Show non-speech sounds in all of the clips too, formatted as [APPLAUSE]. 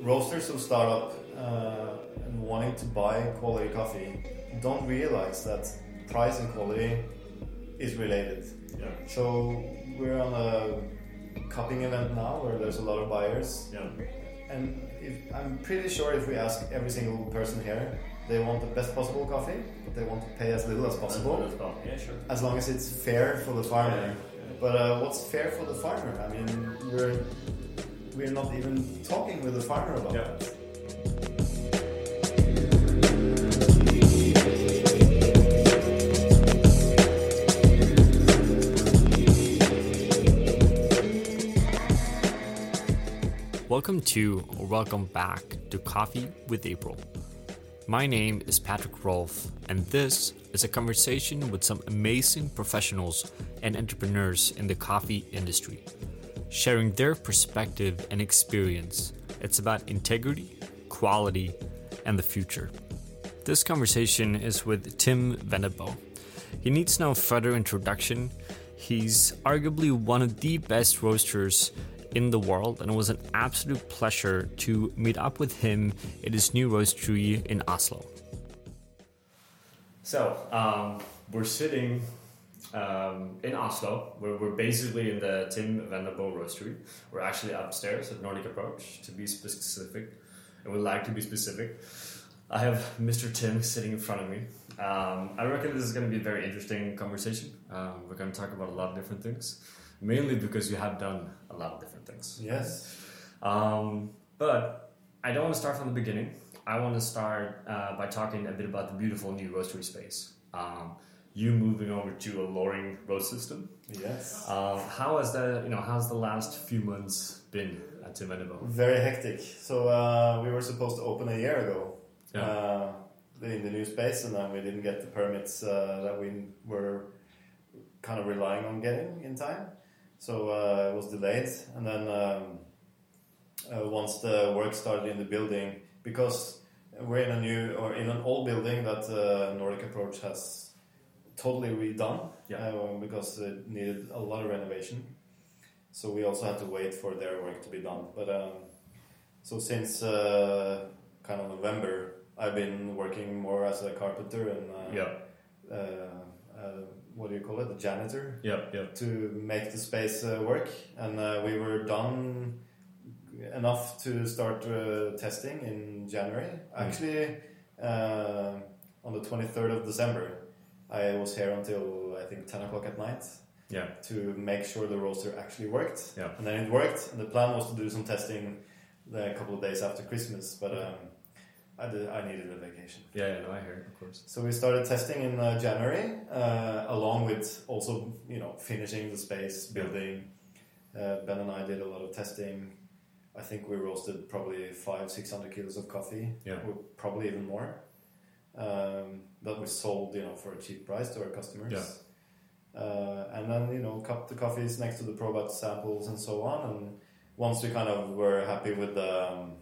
roasters who start up uh, and wanting to buy quality coffee don't realize that price and quality is related. Yeah. So we're on a cupping event now where there's a lot of buyers, Yeah. and if, I'm pretty sure if we ask every single person here, they want the best possible coffee. but They want to pay as little as possible, Yeah, sure. as long as it's fair for the farmer. Yeah. But uh, what's fair for the farmer? I mean, we're we're not even talking with the farmer about Yeah. that. Welcome to or welcome back to Coffee with April. My name is Patrik Rolf, and this is a conversation with some amazing professionals and entrepreneurs in the coffee industry, sharing their perspective and experience. It's about integrity, quality, and the future. This conversation is with Tim Wendelboe. He needs no further introduction. He's arguably one of the best roasters in the world, and it was an absolute pleasure to meet up with him at his new roastery in Oslo. So, um, we're sitting um, in Oslo. We're, we're basically in the Tim Wendelboe roastery. We're actually upstairs at Nordic Approach, to be specific, and we like to be specific. I have Mr. Tim sitting in front of me. Um, I reckon this is going to be a very interesting conversation. Um, we're going to talk about a lot of different things, mainly because you have done a lot of different things. Yes. Um, but I don't want to start from the beginning. I want to start uh, by talking a bit about the beautiful new roastery space. Um, you moving over to a Loring road system. Yes. Uh, how has the you know how's the last few months been at Tim Wendelboe? Very hectic. So uh, we were supposed to open a year ago Yeah. uh, in the new space, and then we didn't get the permits uh, that we were kind of relying on getting in time. So uh, it was delayed, and then um, uh, once the work started in the building, because we're in a new or in an old building that uh, Nordic Approach has totally redone Yeah. uh, because it needed a lot of renovation. So we also had to wait for their work to be done. But um, so since uh, kind of November, I've been working more as a carpenter and uh, Yeah, uh, uh, what do you call it, the janitor, yeah, yeah. to make the space uh, work. And uh, we were done enough to start uh, testing in January. Actually, uh, on the 23rd of December, I was here until I think 10 o'clock at night Yeah, to make sure the roaster actually worked. Yeah. And then it worked, and the plan was to do some testing a couple of days after Christmas, but um, I, did, I needed a vacation. yeah, yeah. No, I hear, of course. So we started testing in uh, January, uh, along with also you know finishing the space, building. Uh, ben and I did a lot of testing. I think we roasted probably five, six hundred kilos of coffee, Yeah. or probably even more. Um, that we sold, you know, for a cheap price to our customers. Yeah. Uh, and then you know, cup the coffees next to the probat samples and so on. And once we kind of were happy with the um,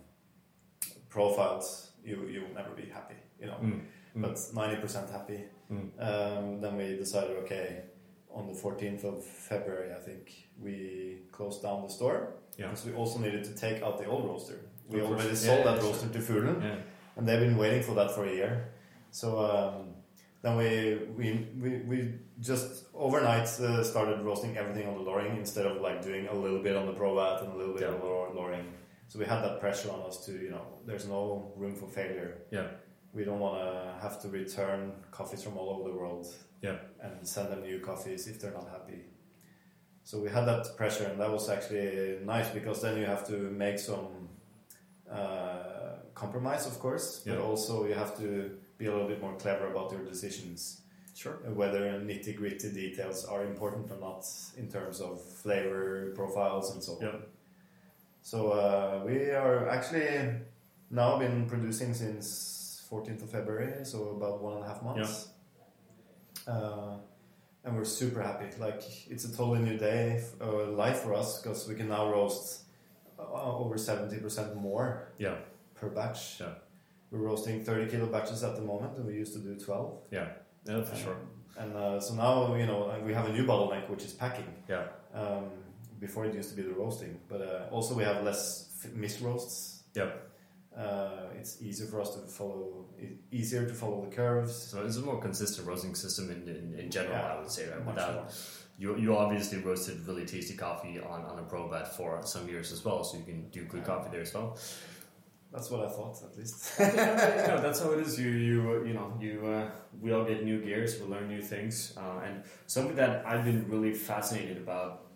profiles, you you will never be happy, you know Mm. Mm. but 90% happy. Mm. Um, then we decided, okay, on the 14th of February, I think we closed down the store Yeah. because we also needed to take out the old roaster. We already Yeah, sold yeah, that roaster to Fuglen, Yeah, and they've been waiting for that for a year. So um, then we, we we we just overnight uh, started roasting everything on the Loring instead of like doing a little bit on the Probat and a little bit Yeah. on the Loring. So we had that pressure on us to you know, there's no room for failure yeah, we don't want to have to return coffees from all over the world Yeah. and send them new coffees if they're not happy. So we had that pressure, and that was actually nice because then you have to make some uh, compromise, of course, but also you have to be a little bit more clever about your decisions, sure. whether nitty gritty details are important or not in terms of flavor profiles and so on. Yeah. So uh, we are actually now been producing since 14th of February, so about one and a half months. Uh, and we're super happy. Like it's a totally new day, uh, life for us because we can now roast uh, over 70% more Yeah, per batch. Yeah. We're roasting 30 kilo batches at the moment, and we used to do 12. yeah, yeah, for Um, sure. And uh, so now, you know, we have a new bottleneck, which is packing. Yeah, Um, before it used to be the roasting, but uh, also we have less f- missed roasts. Yep. Uh, it's easier for us to follow, easier to follow the curves. So it's a more consistent roasting system in, in, in general, Yeah. I would say, right? Without more. you, you obviously roasted really tasty coffee on, on a ProBat for some years as well, so you can do good coffee there as well. That's what I thought, at least. [LAUGHS] no, that's how it is. You you you know you uh, we all get new gears, we learn new things, uh, and something that I've been really fascinated about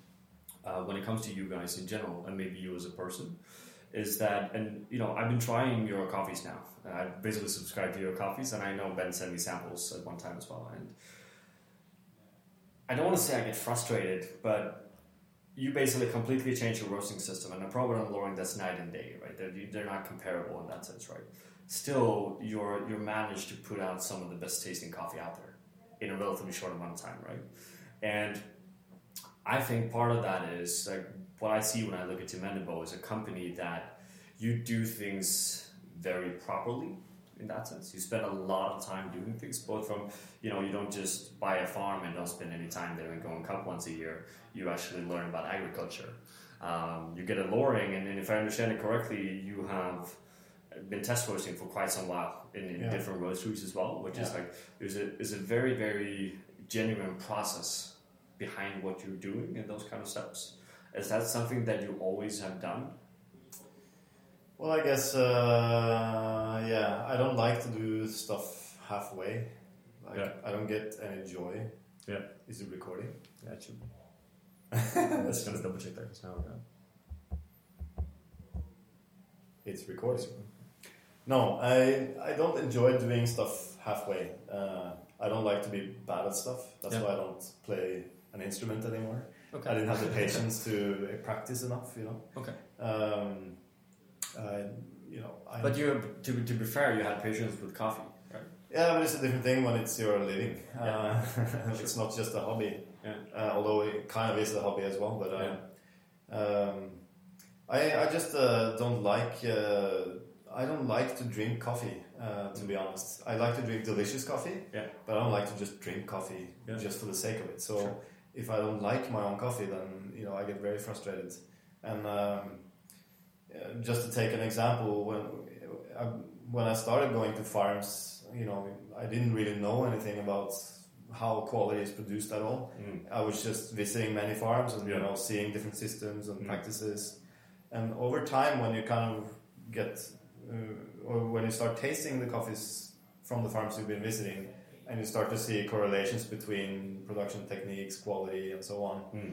uh, when it comes to you guys in general, and maybe you as a person, is that and you know I've been trying your coffees now. I've basically subscribe to your coffees, and I know Ben sent me samples at one time as well, and I don't want to say I get frustrated, but you basically completely change your roasting system, and a ProBat and Loring that's night and day, right? They're, they're not comparable in that sense, right? Still, you're you're managed to put out some of the best tasting coffee out there in a relatively short amount of time, right? And I think part of that is like what I see when I look at Tim Wendelboe is a company that you do things very properly in that sense. You spend a lot of time doing things, both from you know you don't just buy a farm and don't spend any time there and go and cup once a year. You actually learn about agriculture. Um, you get a Loring, and, and if I understand it correctly, you have been test roasting for quite some while in, in Yeah. different roasteries as well, which is like there's a there's a very very genuine process behind what you're doing and those kind of steps. Is that something that you always have done? Well, I guess, uh, yeah, I don't like to do stuff halfway. Like, Yeah. I don't get any joy. Yeah. Is it recording? Yeah, it should be. [LAUGHS] Let's gonna double check that now. It's recording. No, I I don't enjoy doing stuff halfway. Uh, I don't like to be bad at stuff. That's Yeah. why I don't play an instrument anymore. Okay. I didn't have the [LAUGHS] patience to practice enough, you know. Okay. Um, I, you know, I, But you, to, to be fair, you had patience with coffee, right? yeah, but it's a different thing when it's your living. Yeah. Uh, [LAUGHS] it's not just a hobby. Yeah. Uh, although it kind of is a hobby as well. But uh, um, I I just uh, don't like uh, I don't like to drink coffee. Uh, to be honest, I like to drink delicious coffee. Yeah. But I don't like to just drink coffee Yeah. just for the sake of it. So Sure. if I don't like my own coffee, then you know I get very frustrated. And um, uh, just to take an example, when I, when I started going to farms, you know, I didn't really know anything about how quality is produced at all. Mm. I was just visiting many farms and you know seeing different systems and Mm. practices. And over time, when you kind of get, uh, or when you start tasting the coffees from the farms you've been visiting, and you start to see correlations between production techniques, quality, and so on, Mm.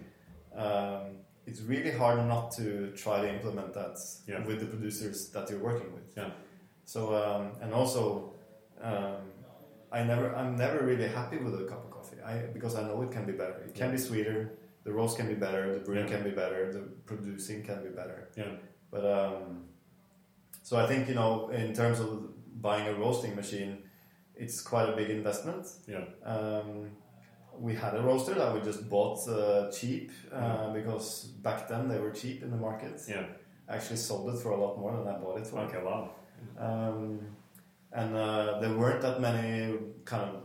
um, it's really hard not to try to implement that Yeah. with the producers that you're working with. Yeah. So um, and also, um, I never I'm never really happy with a cup of coffee. I because I know it can be better. It can Yeah. be sweeter. The roast can be better. The brewing can be better. The producing can be better. Yeah. But um, so I think you know in terms of buying a roasting machine, it's quite a big investment. Yeah. Um, we had a roaster that we just bought uh, cheap uh, because back then they were cheap in the market. Yeah. I actually sold it for a lot more than I bought it for. Okay. Wow. Um, and uh, there weren't that many kind of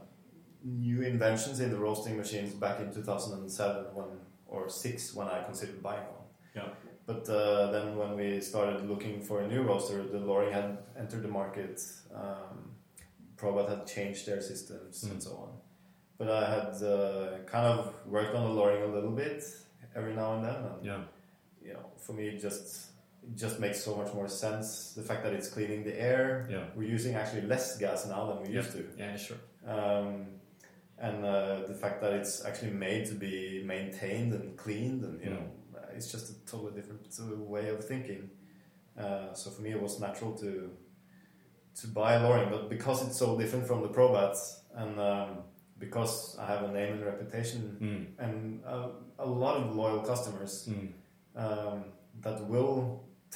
new inventions in the roasting machines back in 2007 when, or 6 when I considered buying one. Yeah. But uh, then when we started looking for a new roaster, the Loring had entered the market. Um, Probat had changed their systems Mm. and so on. But I had uh, kind of worked on the Loring a little bit every now and then. And, Yeah. you know, for me, it just it just makes so much more sense. The fact that it's cleaning the air. Yeah. We're using actually less gas now than we used to. Yeah. Sure. Um, and uh, the fact that it's actually made to be maintained and cleaned, and you Mm. know, it's just a totally different uh, way of thinking. Uh, so for me, it was natural to to buy a Loring, but because it's so different from the Probats, and um, because I have a name and reputation, Mm. and uh, a lot of loyal customers Mm. um, that will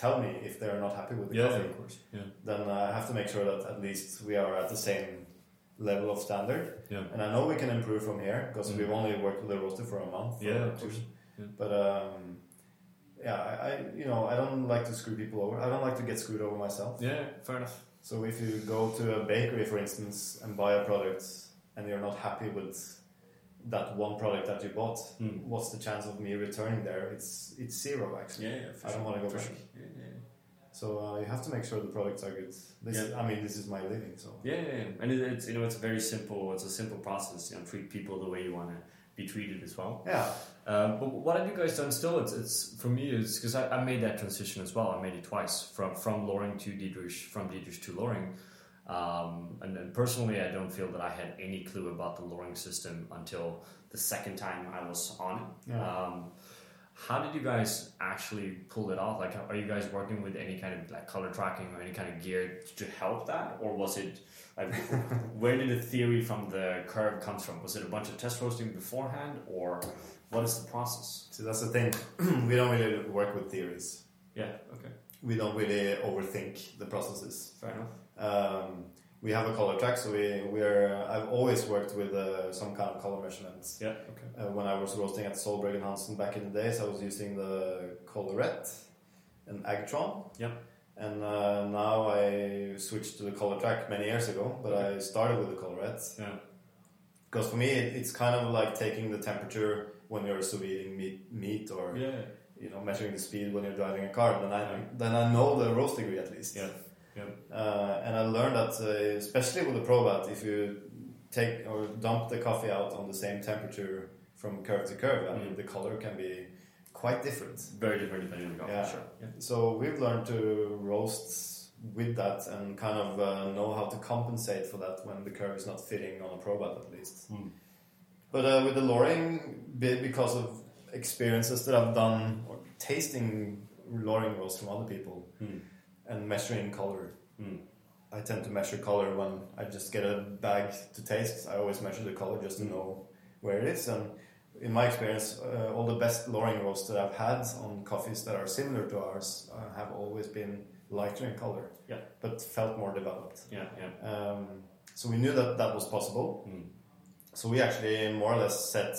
tell me if they're not happy with the Yeah. coffee Of course. Yeah. then I have to make sure that at least we are at the same level of standard. Yeah. And I know we can improve from here because Mm. we've only worked with the roaster for a month. Yeah. Of course. Yeah. But um, yeah, I, I you know I don't like to screw people over. I don't like to get screwed over myself. Yeah. Fair enough. So if you go to a bakery, for instance, and buy a product and you're not happy with that one product that you bought, Mm. what's the chance of me returning there? It's it's zero actually. Yeah. yeah I don't sure. wanna go For back. sure. Yeah, yeah. So uh, you have to make sure the products are good. This, Yeah. I mean, this is my living, so Yeah, yeah, yeah. and it, it's you know it's very simple. It's a simple process. You know, treat people the way you want to be treated as well. yeah, Um, but what have you guys done? Still, it's, it's for me. It's because I, I made that transition as well. I made it twice from from Loring to Dietrich, from Dietrich to Loring. Um, and, and personally, I don't feel that I had any clue about the Loring system until the second time I was on it. Yeah. Um, how did you guys actually pull it off? Like, are you guys working with any kind of like color tracking or any kind of gear to help that, or was it like [LAUGHS] where did the theory from the curve comes from? Was it a bunch of test roasting beforehand, or what is the process? so that's the thing. [CLEARS THROAT] we don't really work with theories. Yeah. Okay. We don't really overthink the processes. Fair enough. Um, we have a color track, so we we're. I've always worked with uh, some kind of color measurements. Yeah. Okay. Uh, when I was roasting at Solberg and Hansen back in the days, I was using the Colorette and Agtron. Yep. And uh, now I switched to the color track many years ago, but I started with the Colorette. Yeah. Because for me, it, it's kind of like taking the temperature when you're sous videing meat, meat or Yeah. you know measuring the speed when you're driving a car. Then I Yeah. then I know the roast degree at least. Yeah. Yeah. Uh, and I learned that, uh, especially with the Probat, if you take or dump the coffee out on the same temperature from curve to curve, I mean, Mm. the color can be quite different. Very different depending on the coffee. Yeah. Sure. Yeah. So we've learned to roast with that and kind of uh, know how to compensate for that when the curve is not fitting on a Probat at least. Mm. But uh, with the Loring, because of experiences that I've done or tasting Loring roast from other people Mm. And measuring color, Mm. I tend to measure color when I just get a bag to taste. I always measure the color just to Mm. know where it is. And in my experience, uh, all the best Loring roasts that I've had on coffees that are similar to ours uh, have always been lighter in color, Yeah. but felt more developed. Yeah. Yeah. Um, so we knew that that was possible. Mm. So we actually more or less set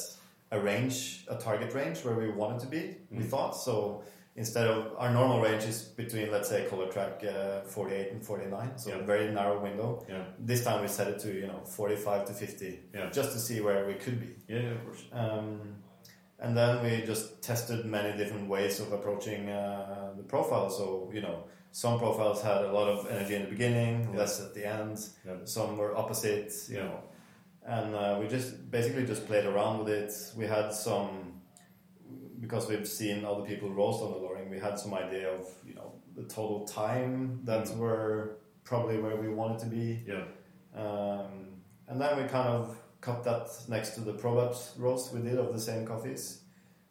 a range, a target range where we wanted to be. We Mm. thought so. Instead of our normal range is between let's say color track uh, 48 and 49, so Yeah. a very narrow window. Yeah. This time we set it to you know 45 to 50, Yeah. just to see where we could be. Yeah. yeah, Of course. Um, and then we just tested many different ways of approaching uh, the profile. So you know, some profiles had a lot of energy in the beginning, less at the end. Yeah. Some were opposite, you know. And uh, we just basically just played around with it. We had some because we've seen other people roast on the We had some idea of you know the total time that Mm. were probably where we wanted to be. Yeah. Um, and then we kind of cut that next to the Probat roast we did of the same coffees,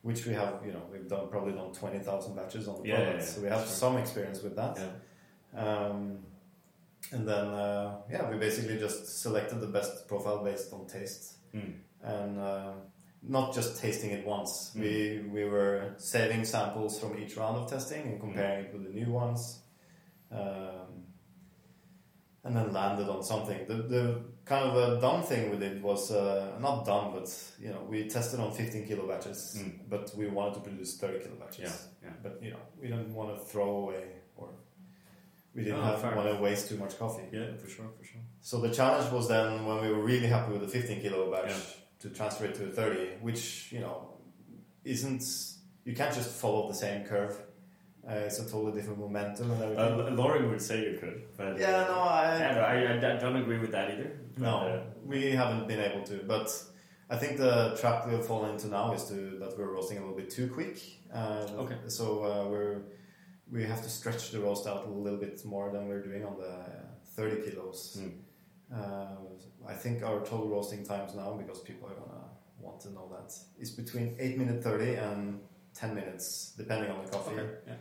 which we have, you know, we've done probably done 20,000 batches on the Yeah, Probat, yeah, yeah, so we have sure. some experience with that. Yeah. Um, and then, uh, yeah, we basically just selected the best profile based on taste Mm. and uh, not just tasting it once. Mm. We we were saving samples from each round of testing and comparing it with the new ones, um, and then landed on something. The the kind of a dumb thing with it was uh, not dumb, but you know we tested on 15 kilo batches, Mm. but we wanted to produce 30 kilo batches. Yeah. Yeah. But you know we didn't want to throw away or we didn't have, want to waste too much coffee. Yeah. For sure. For sure. So the challenge was then when we were really happy with the 15 kilo batch Yeah. To transfer it to a 30, which you know isn't you can't just follow the same curve. Uh, it's a totally different momentum and everything. Uh, Lauren would say you could, but yeah, no, I Yeah, no, I, I don't agree with that either. No, uh, we haven't been able to. But I think the trap we've fallen into now is to that we're roasting a little bit too quick. Uh, Okay. So uh, we're we have to stretch the roast out a little bit more than we're doing on the 30 kilos. Mm. Uh, I think our total roasting times now, because people are gonna want to know that, is between 8 minute 30 and 10 minutes, depending on the coffee, okay, yeah,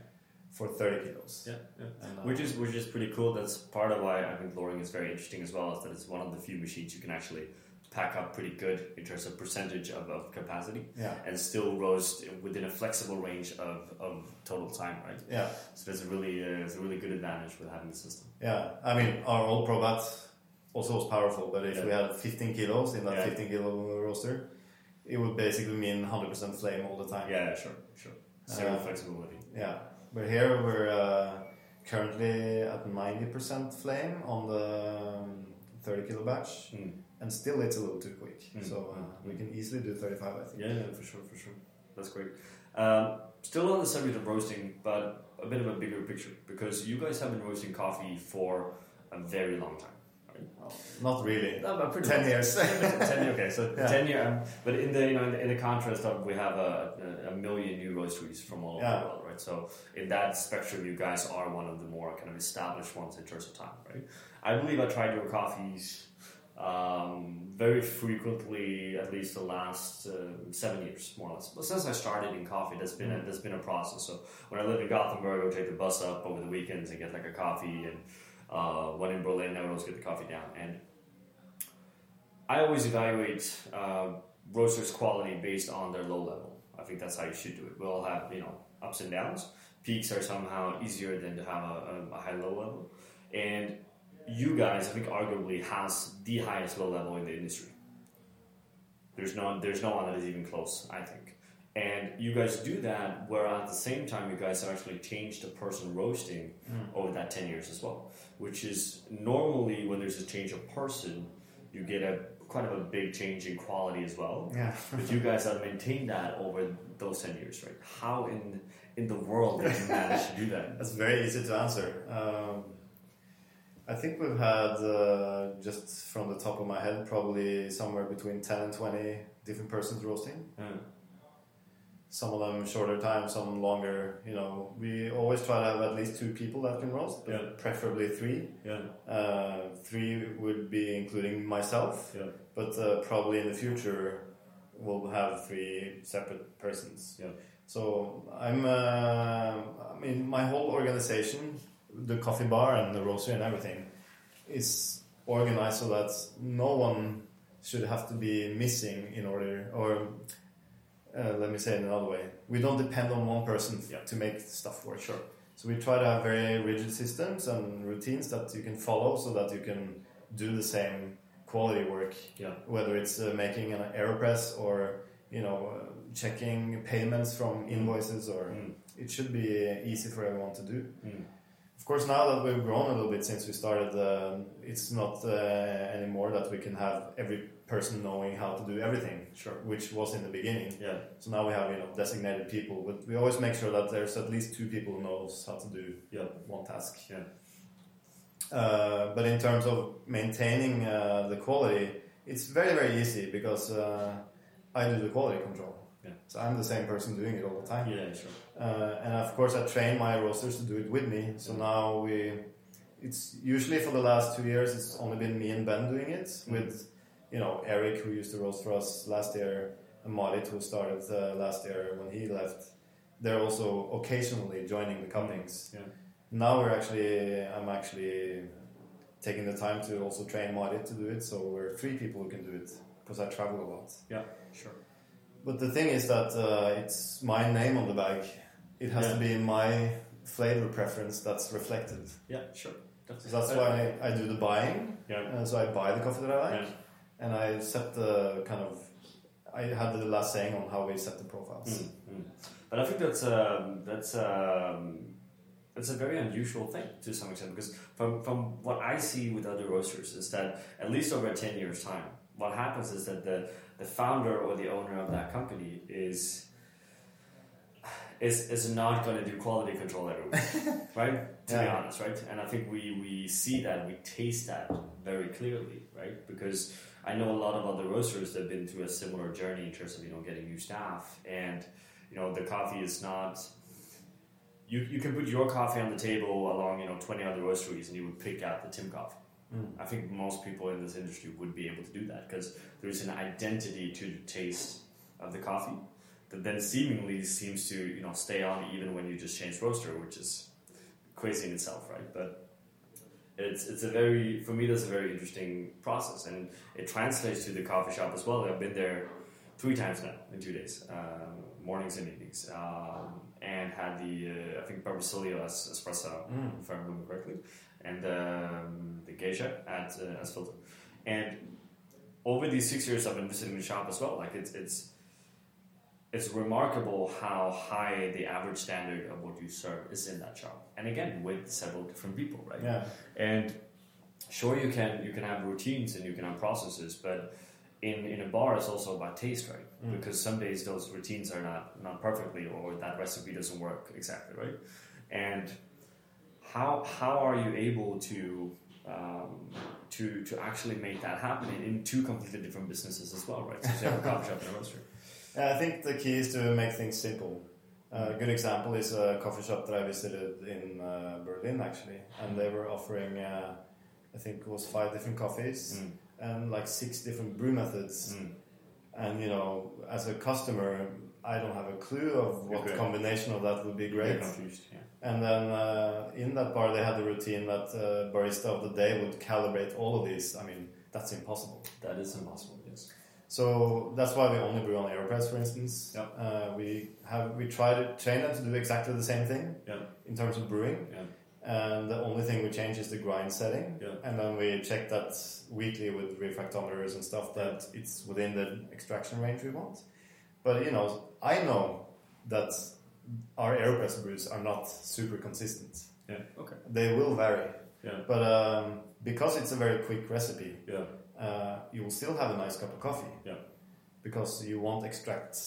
for 30 kilos. yeah, yeah. And, uh, Which is which is pretty cool. That's part of why I think Loring is very interesting as well. Is that it's one of the few machines you can actually pack up pretty good in terms of percentage of, of capacity yeah, and still roast within a flexible range of, of total time, right? yeah, So that's a really uh, it's a really good advantage with having the system. yeah. I mean, our old Probat also was powerful, but if Yeah. we had 15 kilos in that Yeah. 15 kilo roaster, it would basically mean 100% flame all the time. Yeah, sure, sure. Zero Uh, flexibility. Yeah, but here we're uh, currently at 90% flame on the um, 30 kilo batch, Mm. and still it's a little too quick. Mm, So uh, we mm. can easily do 35, I think. Yeah, yeah, for sure, for sure. That's great. Um, still on the subject of roasting, but a bit of a bigger picture because you guys have been roasting coffee for a very long time. Oh, not really. No, pretty Ten much. years. ten okay, so Yeah. ten year. Um, but in the you know in the, in the contrast of we have a, a, a million new roasteries from all over Yeah. the world, right? So in that spectrum, you guys are one of the more kind of established ones in terms of time, right? I believe I tried your coffees um, very frequently, at least the last uh, seven years, more or less. But since I started in coffee, that's been a, that's been a process. So when I lived in Gothenburg, I would take the bus up over the weekends and get like a coffee, and uh, when in Berlin, I would always get the coffee down. And I always evaluate uh, roasters' quality based on their low level. I think that's how you should do it. We'll have you know ups and downs. Peaks are somehow easier than to have a, a high low level, and you guys, I think, arguably has the highest low level in the industry. There's no, there's no one that is even close, I think. And you guys do that, where at the same time, you guys actually change the person roasting over that 10 years as well. Which is normally when there's a change of person, you get a kind of a big change in quality as well. Yeah. [LAUGHS] But you guys have maintained that over those 10 years, right? How in in the world did you manage to do that? [LAUGHS] That's very easy to answer. Um, I think we've had, uh, just from the top of my head, probably somewhere between 10 and 20 different persons roasting. Yeah. Some of them shorter time, some longer. You know, we always try to have at least two people that can roast, but Yeah. preferably three. Yeah. Uh, three would be including myself, Yeah. but uh, probably in the future we'll have three separate persons. Yeah. So I'm, uh, I mean, my whole organization, the coffee bar and the roastery and everything, is organized so that no one should have to be missing in order, or uh, let me say it another way, we don't depend on one person Yeah. to make stuff work. Sure. So we try to have very rigid systems and routines that you can follow so that you can do the same quality work Yeah. whether it's uh, making an aeropress or you know uh, checking payments from invoices or Mm. it should be uh, easy for everyone to do Mm. of course now that we've grown a little bit since we started um it's not uh, anymore that we can have every person knowing how to do everything Sure. which was in the beginning Yeah. so now we have you know designated people but we always make sure that there's at least two people who knows how to do Yeah. one task Yeah. uh, but in terms of maintaining uh, the quality, it's very very easy because uh, I do the quality control. Yeah. So I'm the same person doing it all the time. Yeah. Sure. Uh, and of course, I train my rosters to do it with me. So Mm. now we, it's usually for the last two years, it's only been me and Ben doing it Mm. with, you know, Eric who used to roast for us last year, and Marit who started uh, last year when he left. They're also occasionally joining the cuppings. Yeah. Now we're actually, I'm actually taking the time to also train Marit to do it. So we're three people who can do it because I travel a lot. Yeah. Sure. But the thing is that uh, it's my name on the bag. It has to be my flavor preference that's reflected. Yeah. Sure. So that's why I, I do the buying. Yeah. Uh, so I buy the coffee that I like, Yeah. And I set the kind of. I had the last saying on how we set the profiles. Mm, mm. But I think that's um, that's um, that's a very unusual thing to some extent because from from what I see with other roasters is that at least over a ten years time, what happens is that the the founder or the owner of that company is is is not going to do quality control every week, [LAUGHS] right? To be honest, right? And I think we we see that we taste that very clearly, right? Because I know a lot of other roasters that have been through a similar journey in terms of you know getting new staff. And you know the coffee is not you, you can put your coffee on the table along you know 20 other roasteries and you would pick out the tim coffee. Mm. i think most people in this industry would be able to do that because there's an identity to the taste of the coffee that then seemingly seems to you know stay on even when you just change roaster which is crazy in itself right? But it's it's a very for me that's a very interesting process. And it translates to the coffee shop as well. I've been there three times now in two days um, mornings and evenings. Um, and had the uh, i think barbasilio as espresso Mm. if i remember correctly. And um, the geisha at uh, as filter and over these six years i've been visiting the shop as well. Like it's it's it's remarkable how high the average standard of what you serve is in that shop and again with several different people right Yeah. and sure, you can you can have routines and you can have processes, but in, in a bar, it's also about taste, right? Mm. Because some days those routines are not not perfectly, or that recipe doesn't work exactly, right? And how how are you able to um, to to actually make that happen in, in two completely different businesses as well, right? So you have a coffee shop and a roastery. I think the key is to make things simple. Uh, a good example is a coffee shop that I visited in uh, Berlin actually, and they were offering, uh, I think it was five different coffees Mm. and like six different brew methods. Mm. And you know, as a customer, I don't have a clue of what Okay. combination of that would be great. confused, yeah. And then uh, in that bar, they had the routine that uh, barista of the day would calibrate all of these. I mean, that's impossible. That is impossible. So that's why we only brew on Aeropress, for instance. Yeah. Uh, we have we try to train them to do exactly the same thing Yeah. in terms of brewing, Yeah. and the only thing we change is the grind setting. Yeah. And then we check that weekly with refractometers and stuff that it's within the extraction range we want. But you know, I know that our Aeropress brews are not super consistent. Yeah. Okay. They will vary. Yeah. But um, because it's a very quick recipe, Yeah. Uh, you will still have a nice cup of coffee. Yeah. Because you won't extract,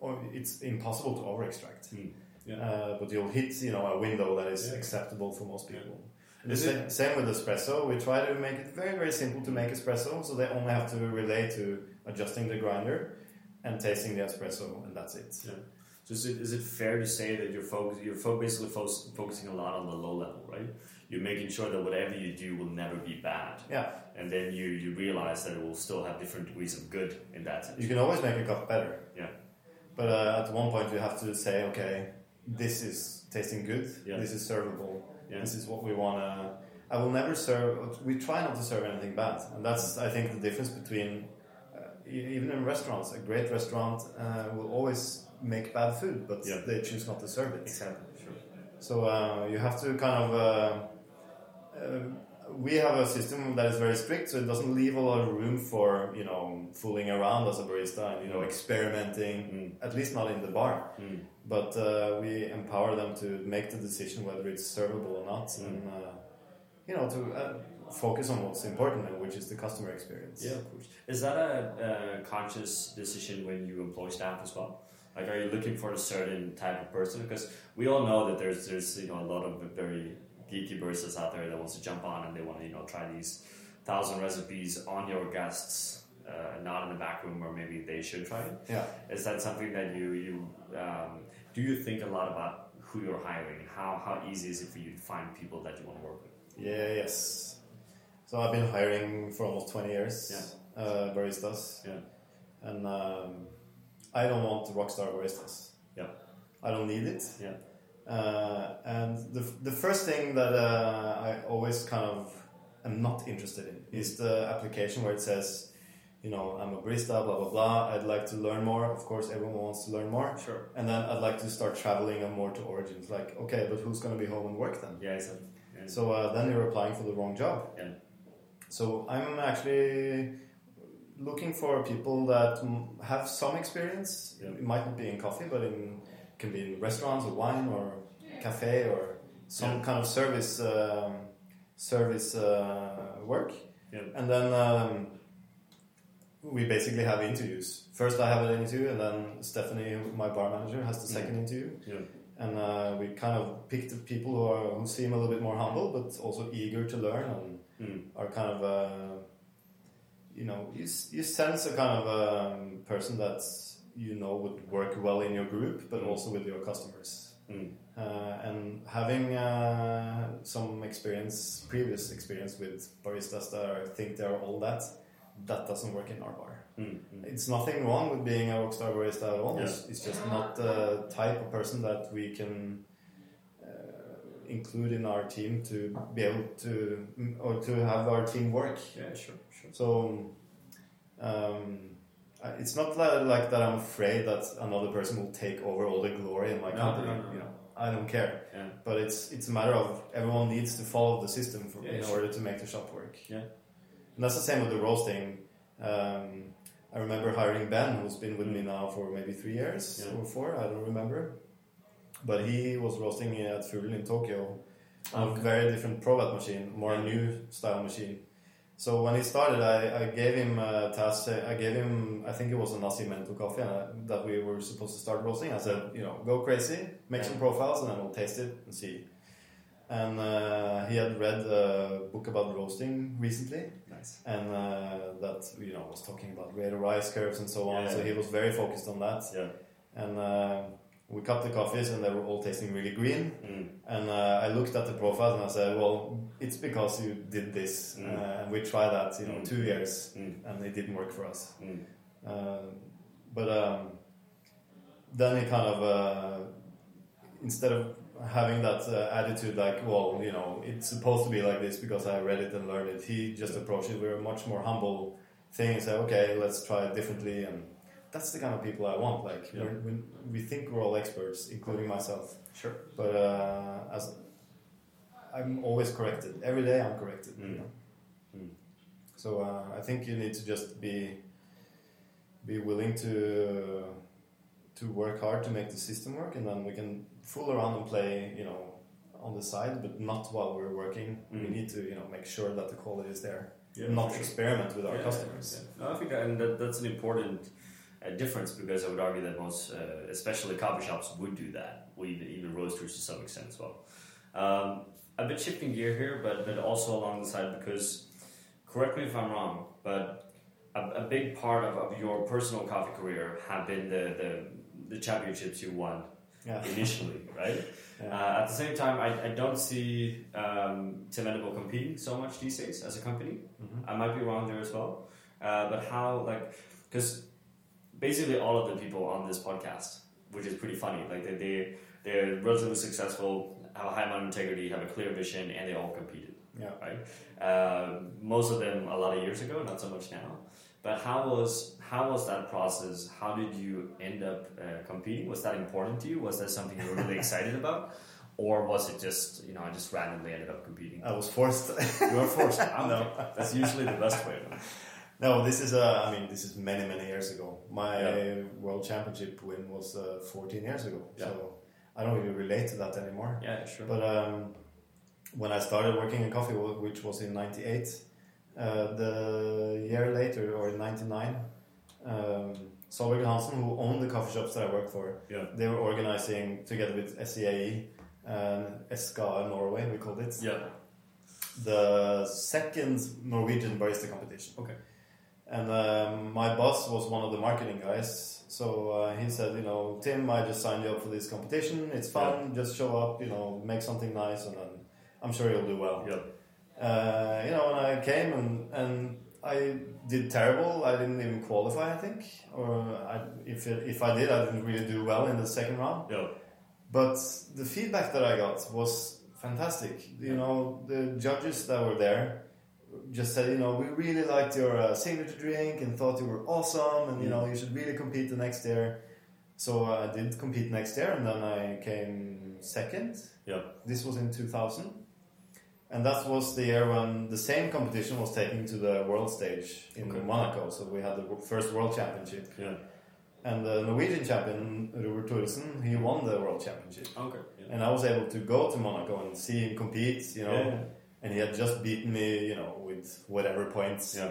or it's impossible to over extract. Mm. Yeah. Uh, but you'll hit, you know, a window that is Yeah. acceptable for most people. The sa- same with espresso. We try to make it very, very simple to make espresso, so they only have to relate to adjusting the grinder and tasting the espresso, and that's it. Yeah. So is it, is it fair to say that you're focus, you're fo- basically fo- focusing a lot on the low level, right? You're making sure that whatever you do will never be bad, Yeah, and then you you realize that it will still have different degrees of good in that sense. you can always make a cup better. Yeah. But uh, at one point, you have to say, okay, this is tasting good. Yeah. This is servable. Yeah. This is what we want to. I will never serve. We try not to serve anything bad, and that's I think the difference between uh, even in restaurants. A great restaurant uh, will always make bad food, but Yeah. they choose not to serve it. Exactly. Sure. So uh, you have to kind of. Uh, we have a system that is very strict, so it doesn't leave a lot of room for you know fooling around as a barista and you know Mm. experimenting. Mm. At least not in the bar Mm. but uh, we empower them to make the decision whether it's servable or not, Mm. and uh, you know to uh, focus on what's important, which is the customer experience. Yeah, of course. Is that a, a conscious decision when you employ staff as well? Like, are you looking for a certain type of person? Because we all know that there's there's you know a lot of very geeky baristas out there that wants to jump on and they want to you know try these thousand recipes on your guests, uh, not in the back room where maybe they should try it. Yeah. Is that something that you you um, do? You think a lot about who you're hiring? How how easy is it for you to find people that you want to work with? Yeah. Yes. So I've been hiring for almost twenty years. Yeah. Uh, baristas. Yeah. And um, I don't want rockstar baristas. Yeah. I don't need it. Yeah. Uh, and the, the first thing that uh, I always kind of am not interested in is the application where it says, you know, I'm a barista, blah blah blah. I'd like to learn more. Of course, everyone wants to learn more. Sure. And then I'd like to start traveling and more to origins. Like, okay, but who's going to be home and work then? Yeah, exactly. Yeah. So uh, then you're applying for the wrong job. Yeah. So I'm actually looking for people that have some experience. Yeah. It might not be in coffee, but in can be in restaurants or wine or cafe or some Yeah. kind of service um, service uh, work. Yeah. And then um, we basically have interviews. First, I have an interview, and then Stephanie, my bar manager, has the second interview Yeah. and uh, we kind of pick the people who are who seem a little bit more humble but also eager to learn and Mm. are kind of uh, you know you, you sense a kind of um, person that you know would work well in your group but Mm. also with your customers Mm. uh, and having uh, some experience previous experience with baristas that are, think they're all that that doesn't work in our bar Mm. Mm. it's nothing wrong with being a rockstar barista at all. Yeah. It's, it's just not the type of person that we can uh, include in our team to be able to or to have our team work. Yeah, sure, sure. So um, it's not that, like that. I'm afraid that another person will take over all the glory in my No, company. no, no. You know, I don't care. Yeah. But it's it's a matter of everyone needs to follow the system for, Yeah, in sure. order to make the shop work. Yeah. And that's the same with the roasting. Um, I remember hiring Ben, who's been with me now for maybe three years Mm. Yeah. or four, I don't remember. But he was roasting at Fuglen in Tokyo on a very different Probat machine, more new style machine. So when he started, I, I gave him a task. I gave him, I think it was a Nasi Mento coffee uh, that we were supposed to start roasting. I said, you know, go crazy, make some profiles, and then we'll taste it and see. And uh, he had read a book about roasting recently, Nice. and uh, that you know was talking about rate of rise curves and so on. Yeah. So he was very focused on that. Yeah. And uh, we cut the coffees, and they were all tasting really green. Mm. And uh, I looked at the profile and I said, "Well, it's because you did this, Mm. uh, and we tried that, you know, Mm. two years, Mm. and it didn't work for us." Uh, but um, then he kind of, uh, instead of having that uh, attitude, like, "Well, you know, it's supposed to be like this because I read it and learned it," he just approached it with a much more humble thing and said, "Okay, let's try it differently." And that's the kind of people I want. Like, Yeah. we're, we we think we're all experts, including myself. Sure. But uh, as I'm always corrected every day, I'm corrected. Mm. You know? Mm. So uh, I think you need to just be be willing to to work hard to make the system work, and then we can fool around and play, you know, on the side, but not while we're working. We Mm. need to, you know, make sure that the quality is there, Yeah, not sure. experiment with our Yeah, customers. yeah. No, I think that, and that, that's an important uh, difference because I would argue that most, uh, especially coffee shops, would do that. Or even, roasters to some extent as well. Um, a bit shifting gear here, but, but also along the side because, correct me if I'm wrong, but a, a big part of, of your personal coffee career have been the, the, the championships you won Yeah. [LAUGHS] initially, right? Yeah. Uh, at the same time, I, I don't see um, Tim Wendelboe competing so much these days as a company. Mhm. I might be wrong there as well. Uh, but how, like, because basically all of the people on this podcast, which is pretty funny, like they, they they're relatively successful, have a high amount of integrity, have a clear vision, and they all competed. Yeah. Right. Uh, most of them a lot of years ago, not so much now. But how was how was that process? How did you end up uh, competing? Was that important to you? Was that something you were really excited about, or was it just you know I just randomly ended up competing? I was forced. You were forced. [LAUGHS] Ah, No. That's usually the best way. No, this is uh, I mean, this is many many years ago. My Yeah. world championship win was uh, 14 years ago, Yeah. so I don't really relate to that anymore. Yeah, sure. But um, when I started working in coffee, wh- which was in '98, uh, the year later, or in '99, um, Solberg Hansen, who owned the coffee shops that I worked for, yeah. they were organizing together with SCAE and SKA Norway, we called it, Yeah. the second Norwegian barista competition. Okay. And um, my boss was one of the marketing guys, so uh, he said, you know, Tim, I just signed you up for this competition. It's fun. Just show up, you know, make something nice, and then I'm sure you'll do well. Yeah. Uh, you know, when I came and and I did terrible. I didn't even qualify, I think, or I, if it, if I did, I didn't really do well in the second round. Yeah. But the feedback that I got was fantastic. You know, the judges that were there just said, you know, we really liked your uh, signature drink and thought you were awesome, and you know, you should really compete the next year. So uh, I did compete next year, and then I came second. Yeah. This was in 2000. And that was the year when the same competition was taken to the world stage in Okay. Monaco. So we had the first world championship. Yeah. And the Norwegian champion, Robert Thoresen, he won the world championship. Okay. Yeah. And I was able to go to Monaco and see him compete, you know. Yeah. And he had just beaten me, you know, with whatever points. Yeah.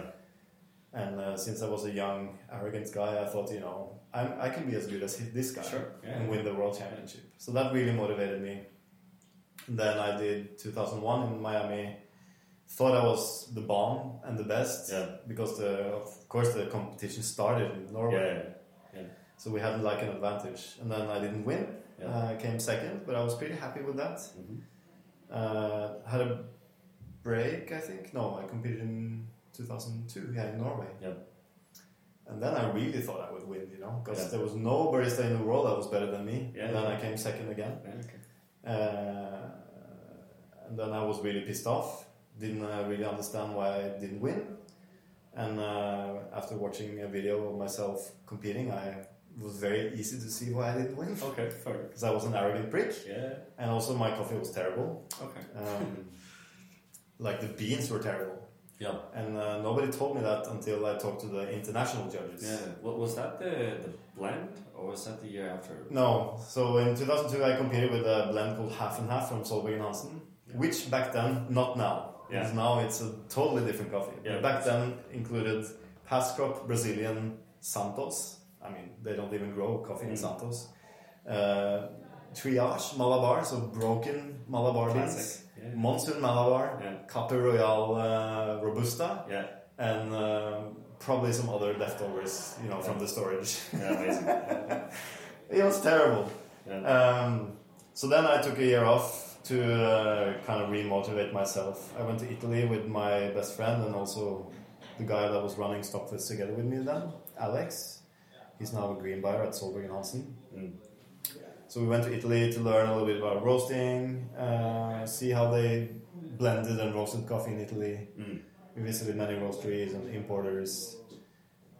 And uh, since I was a young, arrogant guy, I thought, you know, I'm, I can be as good as this guy Sure. Yeah. and win the world championship. So that really motivated me. Then I did 2001 in Miami. Thought I was the bomb and the best Yeah. because the, of course the competition started in Norway. Yeah. So we had like an advantage. And then I didn't win. Uh, I came second, but I was pretty happy with that. Mhm. Uh, had a break, I think. No, I competed in 2002, yeah, in Norway. Yeah. And then I really thought I would win, you know, because Yeah. there was no barista in the world that was better than me. Yeah, and then yeah. I came second again. Okay. Uh, and then I was really pissed off. Didn't uh, really understand why I didn't win. And uh, after watching a video of myself competing, I was very easy to see why I didn't win. Okay. Fair. Because I was an arrogant prick, Yeah. and also my coffee was terrible. Okay. Um, [LAUGHS] like the beans were terrible, Yeah. and uh, nobody told me that until I talked to the international judges. Yeah. What was that the the blend or was that the year after? No, so in 2002 I competed with a blend called Half and Half from Solberg and Hansen, Yeah. which back then, not now. Because now it's a totally different coffee. Yeah. Back then included past crop Brazilian Santos. I mean, they don't even grow coffee in Mm. Santos. Uh, triage Malabar, so broken Malabar beans. Yeah. Monsoon Malabar, Yeah. Kaapi Royale uh, Robusta, Yeah. and um probably some other leftovers, you know, from the storage. [LAUGHS] Yeah. Amazing. [LAUGHS] It was terrible. Yeah. Um, so then I took a year off to uh, kind of remotivate myself. I went to Italy with my best friend and also the guy that was running Stockfleths together with me then, Alex. He's now a green buyer at Solberg and Hansen. Mm. So we went to Italy to learn a little bit about roasting, uh, see how they blended and roasted coffee in Italy. Mm. We visited many roasteries and importers,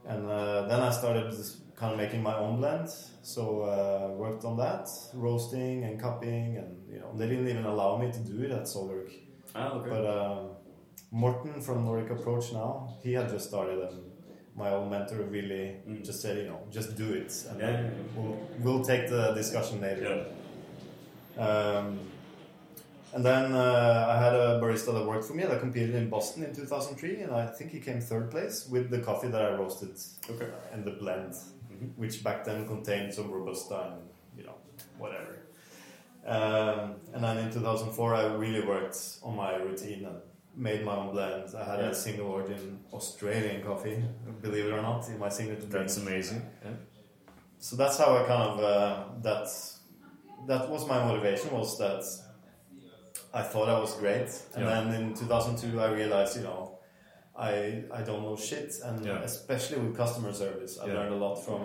and uh, then I started kind of making my own blend. So uh, worked on that, roasting and cupping, and you know they didn't even allow me to do it at Solberg. Ah, okay. But um, Morten from Nordic Approach now, he had just started, and my old mentor really Mm. just said, you know, just do it, and Yeah, then yeah, yeah. We'll, we'll take the discussion later. yeah. Um, and then uh, I had a barista that worked for me that competed in Boston in 2003, and I think he came third place with the coffee that I roasted Okay. and the blend, Mhm. which back then contained some robusta and you know whatever. Um, and then in 2004, I really worked on my routine and made my own blends. I had Yeah. a single origin Australian coffee, believe it or not, in my signature drink. That's amazing. Yeah. So that's how I kind of uh, that that was my motivation was that I thought I was great, and Yeah. then in 2002 I realized you know I I don't know shit, and especially with customer service, I learned a lot from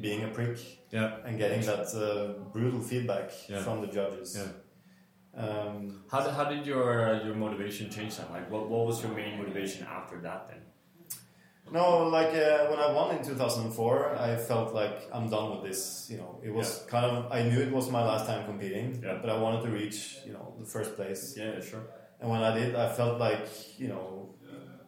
being a prick Yeah. and getting that uh, brutal feedback from the judges. Yeah. Um, How did, how did your your motivation change then? Like, what, what was your main motivation after that then? No, like uh, when I won in 2004, I felt like I'm done with this. You know, it was kind of I knew it was my last time competing, Yeah. but I wanted to reach you know the first place. Yeah, sure. And when I did, I felt like you know,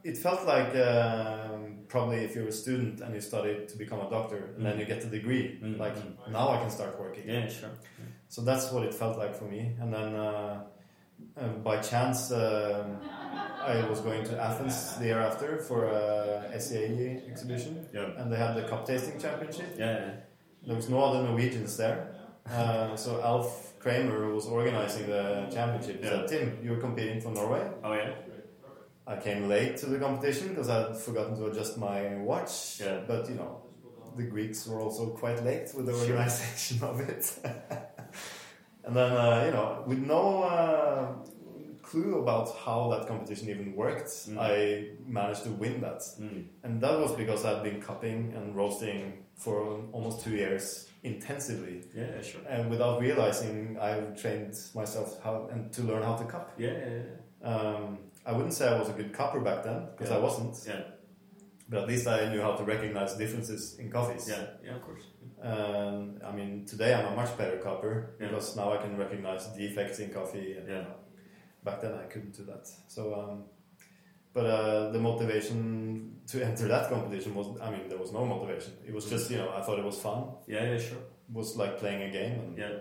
it felt like um, probably if you're a student and you study to become a doctor, and then you get the degree, Mm. like Mm. now I can start working. Yeah, sure. So that's what it felt like for me. And then uh, uh, by chance, um I was going to Athens the year after for a SCA exhibition, Yeah. and they had the cup tasting championship. Yeah. There was no other Norwegians there. Uh, so Alf Kramer, who was organizing the championship, Yeah. said, Tim, you're competing for Norway. Oh, yeah. I came late to the competition because I'd forgotten to adjust my watch. Yeah. But you know, the Greeks were also quite late with the Sure. organization of it. [LAUGHS] and then, uh, you know, with no uh, clue about how that competition even worked, Mm. I managed to win that. Mm. And that was because I'd been cupping and roasting for almost two years intensively. Yeah, sure. And without realizing, I've trained myself how and to learn how to cup. Yeah, yeah, yeah. Um, I wouldn't say I was a good cupper back then because Yeah. I wasn't, Yeah, but at least I knew how to recognize differences in coffees. yeah, yeah, of course. Um, I mean, today I'm a much better cupper Yeah. because now I can recognize defects in coffee. And, Yeah. Back then I couldn't do that. So, um, but uh, the motivation to [LAUGHS] enter that competition was, I mean, there was no motivation. It was just, you know, I thought it was fun. Yeah, yeah, sure. It was like playing a game. And, Yeah,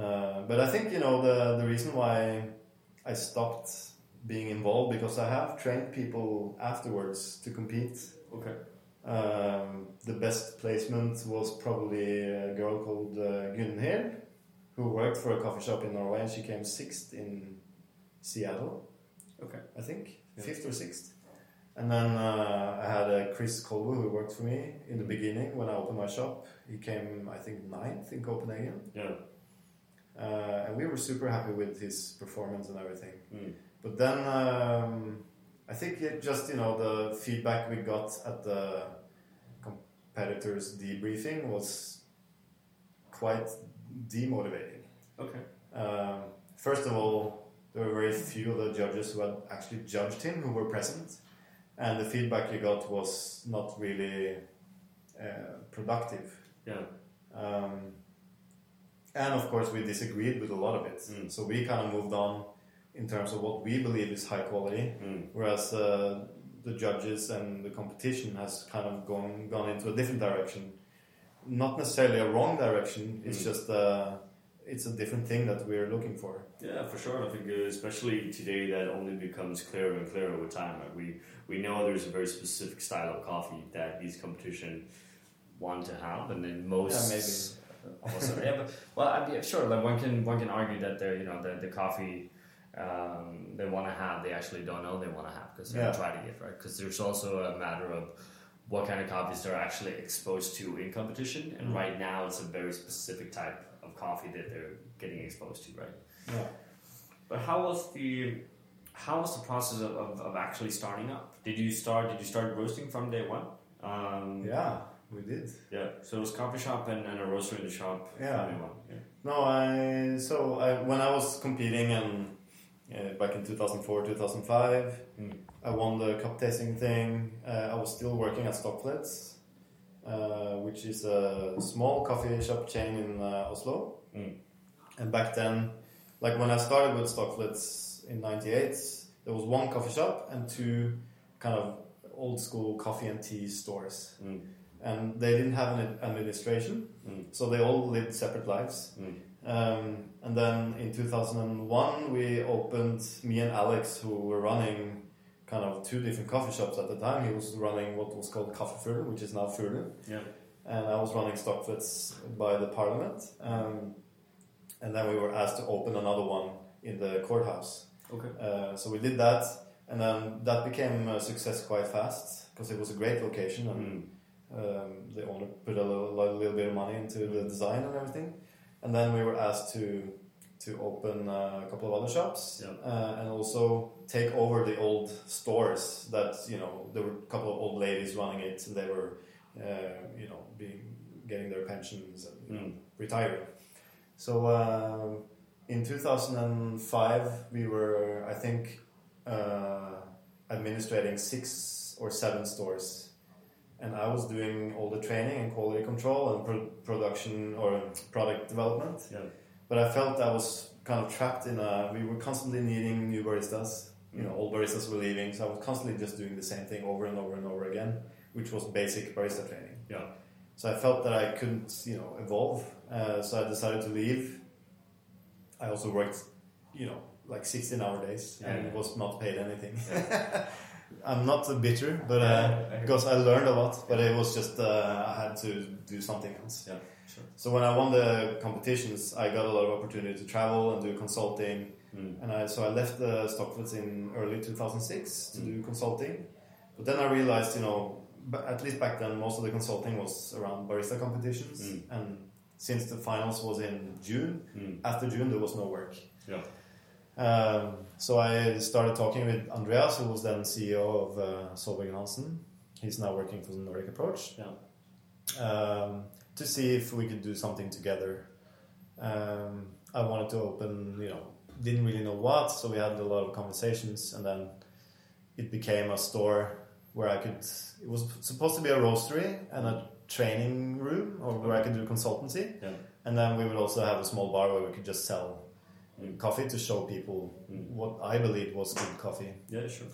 Uh, but I think you know the the reason why I stopped being involved because I have trained people afterwards to compete. okay. Um, the best placement was probably a girl called uh, Gunhild, who worked for a coffee shop in Norway, and she came sixth in Seattle. Okay. I think Yeah. fifth or sixth. And then uh, I had uh, Chris Colwo who worked for me in the beginning when I opened my shop. He came, I think, ninth in Copenhagen. Yeah. Uh, and we were super happy with his performance and everything. Mm. But then um, I think it just you know the feedback we got at the competitors debriefing was quite demotivating. Okay. Um, first of all, there were very few of the judges who had actually judged him who were present, and the feedback you got was not really uh, productive. Yeah. Um, and of course, we disagreed with a lot of it. Mm. So we kind of moved on in terms of what we believe is high quality, Mm. whereas uh, the judges and the competition has kind of gone gone into a different direction. Not necessarily a wrong direction. It's Mm. just uh, it's a different thing that we're looking for. Yeah, for sure. I think uh, especially today that only becomes clearer and clearer with time. Right? We we know there's a very specific style of coffee that these competition want to have, and then most Yeah, maybe. also, yeah, but well, I mean, sure. Like one can one can argue that they're you know the the coffee um, they want to have they actually don't know they want to have because they Yeah. haven't tried it yet, right? Because there's also a matter of what kind of coffees they're actually exposed to in competition, and Mm. right now it's a very specific type of coffee that they're getting exposed to, right? Yeah. But how was the how was the process of, of, of actually starting up? Did you start did you start roasting from day one? Um, Yeah, we did. yeah. So it was coffee shop and, and a roaster in the shop. Yeah. from day one. Yeah. No, I so I, when I was competing and uh, back in 2004, 2005, Mm. I won the cup tasting thing. Uh, I was still working at Stockfleths, uh, which is a small coffee shop chain in uh, Oslo. Mm. And back then, like when I started with Stockfleths in '98, there was one coffee shop and two kind of old school coffee and tea stores, Mm. and they didn't have an administration, Mm. so they all lived separate lives. Um, and then in 2001, we opened me and Alex, who were running kind of two different coffee shops at the time. He was running what was called Kaffefugl, which is now Fuglen, Yeah. and I was running Stockfleths by the Parliament. Um, and then we were asked to open another one in the courthouse. Okay. Uh, so we did that, and then that became a success quite fast because it was a great location and Mm. um, the owner put a little, a little bit of money into the design and everything. And then we were asked to to open uh, a couple of other shops Yeah. uh, and also take over the old stores that you know there were a couple of old ladies running it and they were uh, you know being getting their pensions and you know, Mm. retiring. So uh, in 2005 we were I think uh, administrating six or seven stores and I was doing all the training and quality control and pro- production or product development. Yeah. But I felt I was kind of trapped in a. We were constantly needing new baristas. You know, old baristas were leaving, so I was constantly just doing the same thing over and over and over again, which was basic barista training. Yeah. So I felt that I couldn't, you know, evolve. Uh, so I decided to leave. I also worked, you know, like 16 hour days Yeah, and was not paid anything. [LAUGHS] I'm not a bitter, but uh, Yeah. because I learned a lot, but it was just uh, I had to do something else. Yeah. Sure. So when I won the competitions, I got a lot of opportunity to travel and do consulting, Mm. and I, so I left the Stockfleths in early 2006 to Mm. do consulting. But then I realized, you know, at least back then, most of the consulting was around barista competitions, Mm. and since the finals was in June, Mm. after June there was no work. Yeah. Um, so I started talking with Andreas, who was then CEO of uh, Solberg Hansen. He's now working for the Nordic Approach. Yeah. Um, to see if we could do something together. Um, I wanted to open, you know, didn't really know what, so we had a lot of conversations, and then it became a store where I could. It was supposed to be a roastery and a training room, or where I could do consultancy, Yeah. and then we would also have a small bar where we could just sell Mm. coffee to show people Mm. what I believed was good coffee. Yeah. Sure.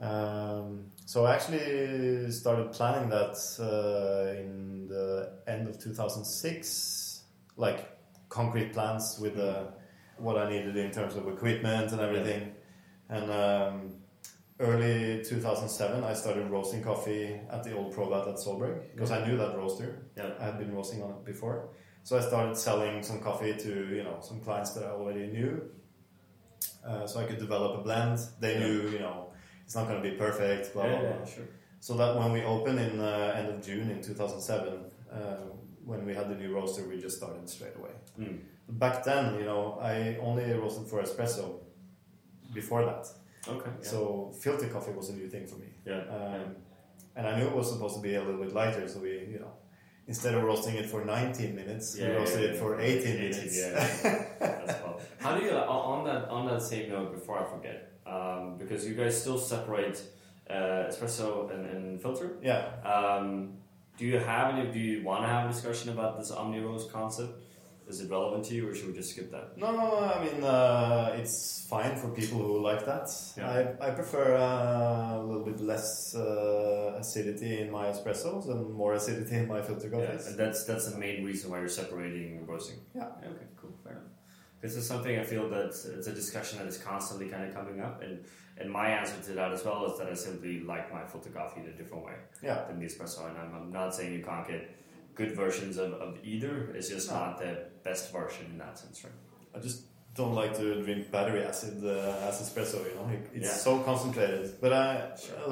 Um, so I actually started planning that uh, in the end of 2006, like concrete plans with uh, what I needed in terms of equipment and everything. And um, early 2007, I started roasting coffee at the old Probat at Solberg because I knew that roaster. Yeah. I had been roasting on it before. So I started selling some coffee to you know some clients that I already knew, uh, so I could develop a blend. They Yeah. knew you know it's not going to be perfect. Blah yeah, blah blah. Sure. So that when we opened in uh, end of June in 2007, uh, when we had the new roaster, we just started straight away. Mm. Back then, you know, I only roasted for espresso. Before that, Okay. Yeah. so filter coffee was a new thing for me. yeah. Um, and I knew it was supposed to be a little bit lighter, so we, you know, instead of roasting it for 19 minutes, Yeah, we roasted yeah, it yeah. for 18, minutes. Yeah. [LAUGHS] How do you on that on that same note? Before I forget, um, because you guys still separate uh, espresso and, and filter. yeah. Um, do you have any? Do you want to have a discussion about this omni roast concept? Is it relevant to you, or should we just skip that? No, I mean uh, it's fine for people who like that. Yeah. I, I prefer uh, a little bit less uh, acidity in my espressos and more acidity in my filter coffees. Yeah, and that's that's the main reason why you're separating roasting. Yeah. Okay. Cool. Fair enough. This is something I feel that it's a discussion that is constantly kind of coming up, and and my answer to that as well is that I simply like my filter coffee in a different way Yeah. than the espresso, and I'm, I'm not saying you can't get good versions of, of either. It's just No. not the best version in that sense, right? I just don't like to drink battery acid uh, as espresso. You know, it, it's Yeah. so concentrated. But I,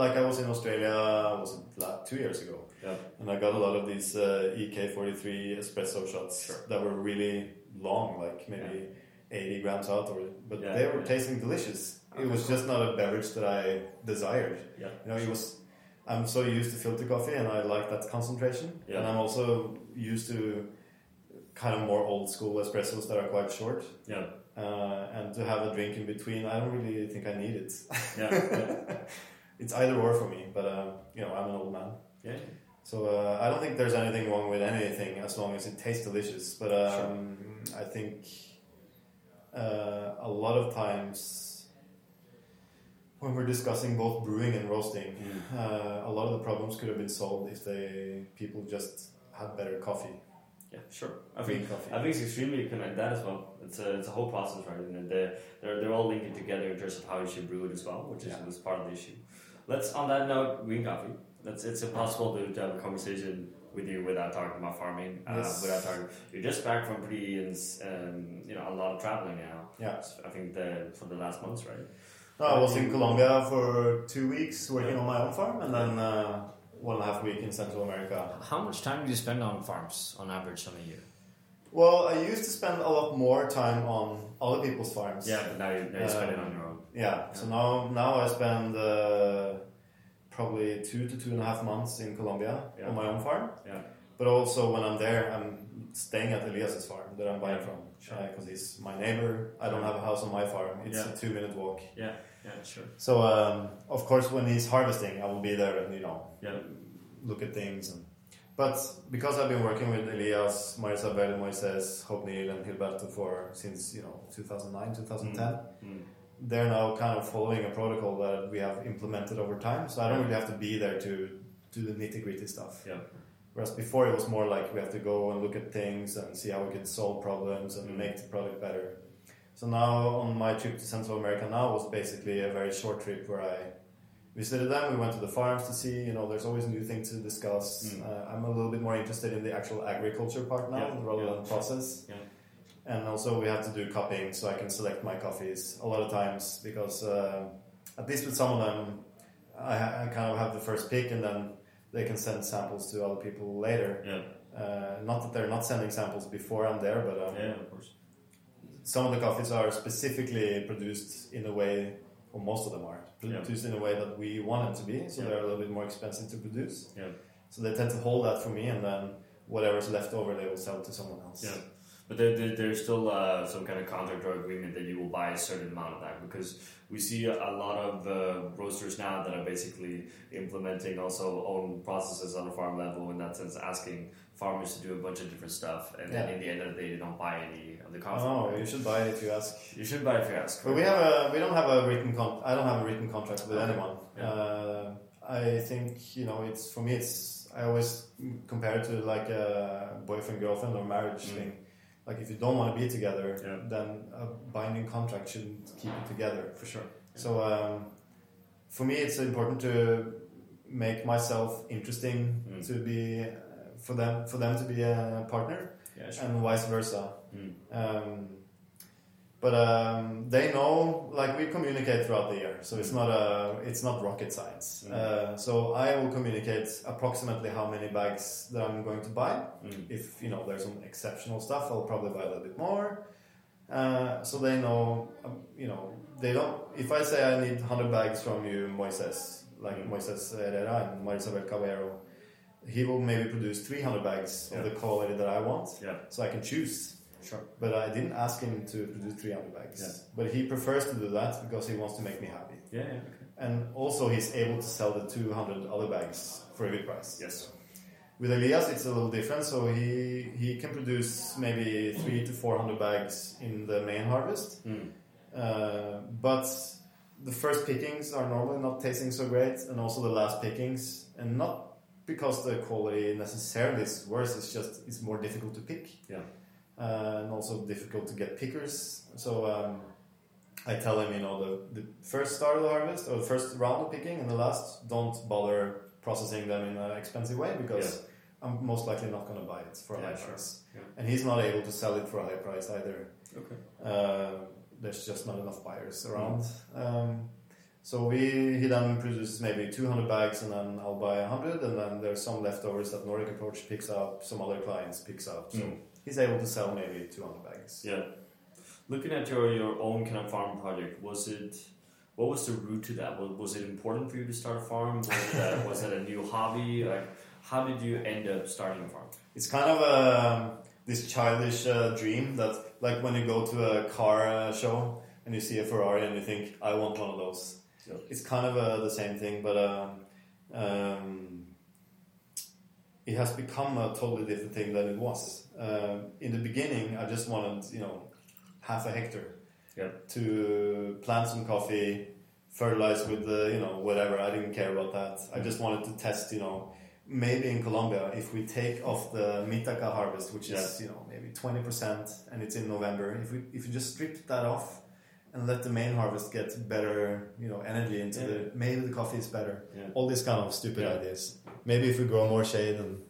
like, I was in Australia, was it la- two years ago, Yeah. and I got a lot of these uh, EK43 espresso shots Sure. that were really long, like maybe 80 grams out, or but Yeah, they were yeah. tasting delicious. It was just not a beverage that I desired. Yeah. You know, it was. I'm so used to filter coffee, and I like that concentration. Yeah. And I'm also used to kind of more old school espressos that are quite short. Yeah. Uh, and to have a drink in between, I don't really think I need it. Yeah. [LAUGHS] yeah. it's either or for me, but uh, you know, I'm an old man, yeah. so uh, I don't think there's anything wrong with anything as long as it tastes delicious. But um, I think uh, a lot of times when we're discussing both brewing and roasting, Mm. uh, a lot of the problems could have been solved if they people just had better coffee. Yeah, sure. I green think coffee. I think it's extremely connected that as well. It's a it's a whole process, right? And they're they're, they're all linking together in terms of how you should brew it as well, which is Yeah. was part of the issue. Let's on that note, green coffee. That's it's impossible to, to have a conversation with you without talking about farming. Uh, Yes. Without talking, you're just back from pretty and um, you know a lot of traveling now. Yeah. I think the for the last months, right? No, I was in Colombia for two weeks working on my own farm, and then uh, one and a half week in Central America. How much time do you spend on farms on average on a year? Well, I used to spend a lot more time on other people's farms. Yeah, but now you, now you spend it on your own. Yeah. So now, now I spend uh, probably two to two and a half months in Colombia Yeah. on my own farm. Yeah. But also when I'm there, I'm staying at Elias's farm that I'm buying Yeah. from because he's my neighbor. I don't have a house on my farm. It's Yeah. a two minute walk. Yeah, yeah, sure. So um, of course, when he's harvesting, I will be there and you know Yeah, look at things. And, but because I've been working with Elias, Marisabel, Moises, Hope Neil, and Gilberto for since you know 2009, 2010, Mm. they're now kind of following a protocol that we have implemented over time. So I don't really have to be there to do the nitty gritty stuff. Yeah. Whereas before it was more like we have to go and look at things and see how we can solve problems and Mm. make the product better. So now on my trip to Central America now was basically a very short trip where I visited them. We went to the farms to see, you know, there's always new things to discuss. Mm. Uh, I'm a little bit more interested in the actual agriculture part now Yeah, rather yeah, than process. Yeah. And also we have to do cupping so I can select my coffees a lot of times because uh, at least with some of them I, I kind of have the first pick and then they can send samples to other people later. Yeah, Uh, not that they're not sending samples before I'm there, but um, yeah, of course. some of the coffees are specifically produced in a way, or most of them are Yeah. produced in a way that we want them to be. So Yeah. they're a little bit more expensive to produce. Yeah. So they tend to hold that for me, and then whatever's left over, they will sell to someone else. Yeah. But there, there, there's still uh, some kind of contract or agreement that you will buy a certain amount of that because we see a, a lot of uh, roasters now that are basically implementing also own processes on a farm level in that sense, asking farmers to do a bunch of different stuff, and then in the end of the day, they don't buy any of the coffee. Oh, you should buy it if you ask. You should buy it if you ask. But we have a we don't have a written con- I don't have a written contract with Okay. anyone. Yeah. Uh, I think you know it's for me it's I always compare it to like a boyfriend girlfriend or marriage Mm. thing. Like if you don't want to be together, Yeah. then a binding contract shouldn't keep it together. for sure. So um, for me, it's important to make myself interesting Mm. to be for them for them to be a partner Yeah, sure. and vice versa. Mm. Um, but um, they know, like we communicate throughout the year, so it's not a, it's not rocket science. Mm. Uh, so I will communicate approximately how many bags that I'm going to buy. Mm. If you know there's some exceptional stuff, I'll probably buy a little bit more. Uh, so they know, um, you know, they don't. If I say I need 100 bags from you, Moises, like Mm. Moises Herrera and Marisabel Caballero, he will maybe produce 300 bags Yeah. of the quality that I want, Yeah, so I can choose. Sure. But I didn't ask him to produce 300 bags. Yeah. But he prefers to do that because he wants to make me happy. Yeah, yeah, okay. And also, he's able to sell the 200 other bags for a good price. Yes. With Elias, it's a little different. So he he can produce maybe three to 400 bags in the main harvest. Mm. Uh, but the first pickings are normally not tasting so great, and also the last pickings, and not because the quality necessarily is worse. It's just it's more difficult to pick. Yeah. Uh, and also difficult to get pickers. So um, I tell him, you know, the, the first start of the harvest or the first round of picking and the last, don't bother processing them in an expensive way because I'm most likely not going to buy it for a Yeah, high sure. price. Yeah. And he's not able to sell it for a high price either. Okay. Uh, there's just not enough buyers around. Mm. Um, so we he then produces maybe 200 bags, and then I'll buy 100, and then there's some leftovers that Nordic Approach picks up, some other clients picks up. So Mm. He's able to sell maybe 200 bags. Yeah. Looking at your, your own kind of farm project, was it what was the route to that? Was, was it important for you to start a farm? Was it, a, was it a new hobby? Like, how did you end up starting a farm? It's kind of um, this childish uh, dream that, like when you go to a car uh, show and you see a Ferrari and you think, I want one of those. Yep. It's kind of uh, the same thing, but um, um, it has become a totally different thing than it was. Um, in the beginning, I just wanted, you know, half a hectare to plant some coffee, fertilize with the, you know, whatever. I didn't care about that. I just wanted to test, you know, maybe in Colombia, if we take off the mitaca harvest, which is, you know, maybe 20% and it's in November, if we, if you just strip that off and let the main harvest get better, you know, energy into Yeah. the, maybe the coffee is better. Yeah. All these kind of stupid Yeah. ideas. Maybe if we grow more shade and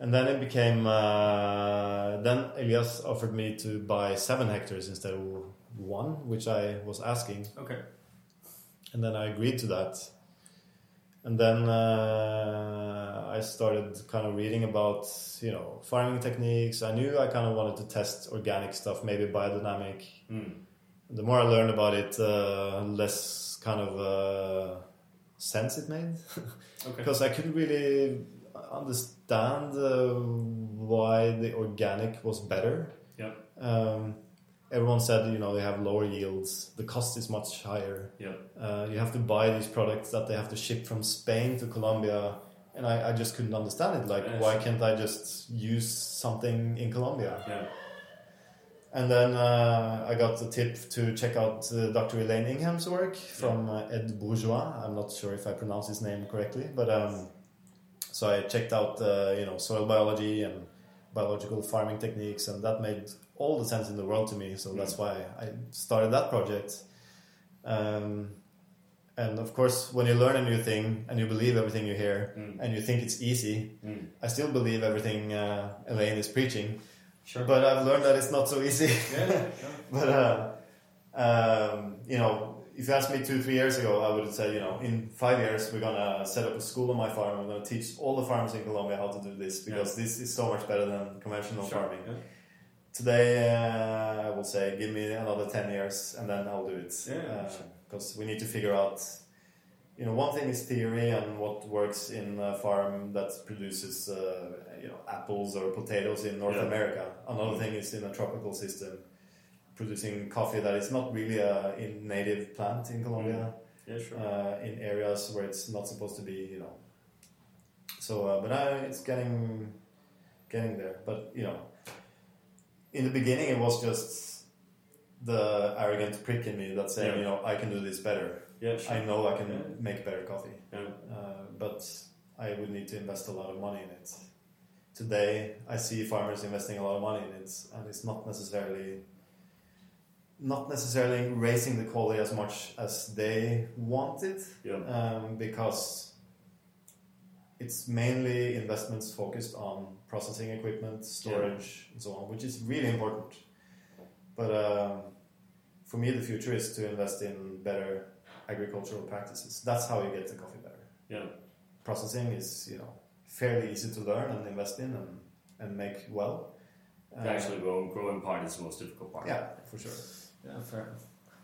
and then it became. Uh, then Elias offered me to buy seven hectares instead of one, which I was asking, Okay. and then I agreed to that. And then uh, I started kind of reading about you know farming techniques. I knew I kind of wanted to test organic stuff, maybe biodynamic. Mm. The more I learned about it, uh, less kind of uh, sense it made [LAUGHS] Okay. because I couldn't really understand uh, why the organic was better. Yeah. Um, everyone said you know they have lower yields, the cost is much higher. Yeah. Uh, you have to buy these products that they have to ship from Spain to Colombia, and I, I just couldn't understand it. Like, Yeah, why can't I just use something in Colombia? Yeah. And then uh, I got the tip to check out uh, Dr. Elaine Ingham's work from uh, Ed Bourgeois. I'm not sure if I pronounce his name correctly, but um, so I checked out uh, you know soil biology and biological farming techniques, and that made all the sense in the world to me. So that's why I started that project. Um, and of course, when you learn a new thing and you believe everything you hear, Mm. and you think it's easy, Mm. I still believe everything uh, Elaine is preaching. Sure. But I've learned that it's not so easy. yeah. yeah. [LAUGHS] but uh, um, you know, if you asked me two, three years ago, I would have said, you know, in five years we're gonna set up a school on my farm. We're gonna teach all the farmers in Colombia how to do this because this is so much better than conventional Sure. farming. Yeah. Today, uh, I will say, give me another ten years and then I'll do it. Yeah, sure. Because we need to figure out. You know, one thing is theory and what works in a farm that produces, uh, you know, apples or potatoes in North Yeah. America. Another thing is in a tropical system, producing coffee that is not really a in native plant in Colombia, Yeah. Sure. uh, in areas where it's not supposed to be, you know. So, uh, but I, it's getting, getting there. But you know, in the beginning, it was just the arrogant prick in me that saying, Yeah. you know, I can do this better. yeah. Sure. I know I can Yeah. make better coffee, Yeah. uh, but I would need to invest a lot of money in it. Today, I see farmers investing a lot of money in it, and it's not necessarily not necessarily raising the quality as much as they want it, Yeah. um, because it's mainly investments focused on processing equipment, storage, and so on, which is really important. But um, for me, the future is to invest in better agricultural practices. That's how you get the coffee better. Yeah. Processing is, you know, fairly easy to learn and invest in and, and make well. The actually growing, growing part is the most difficult part. yeah, for sure. Yeah, fair.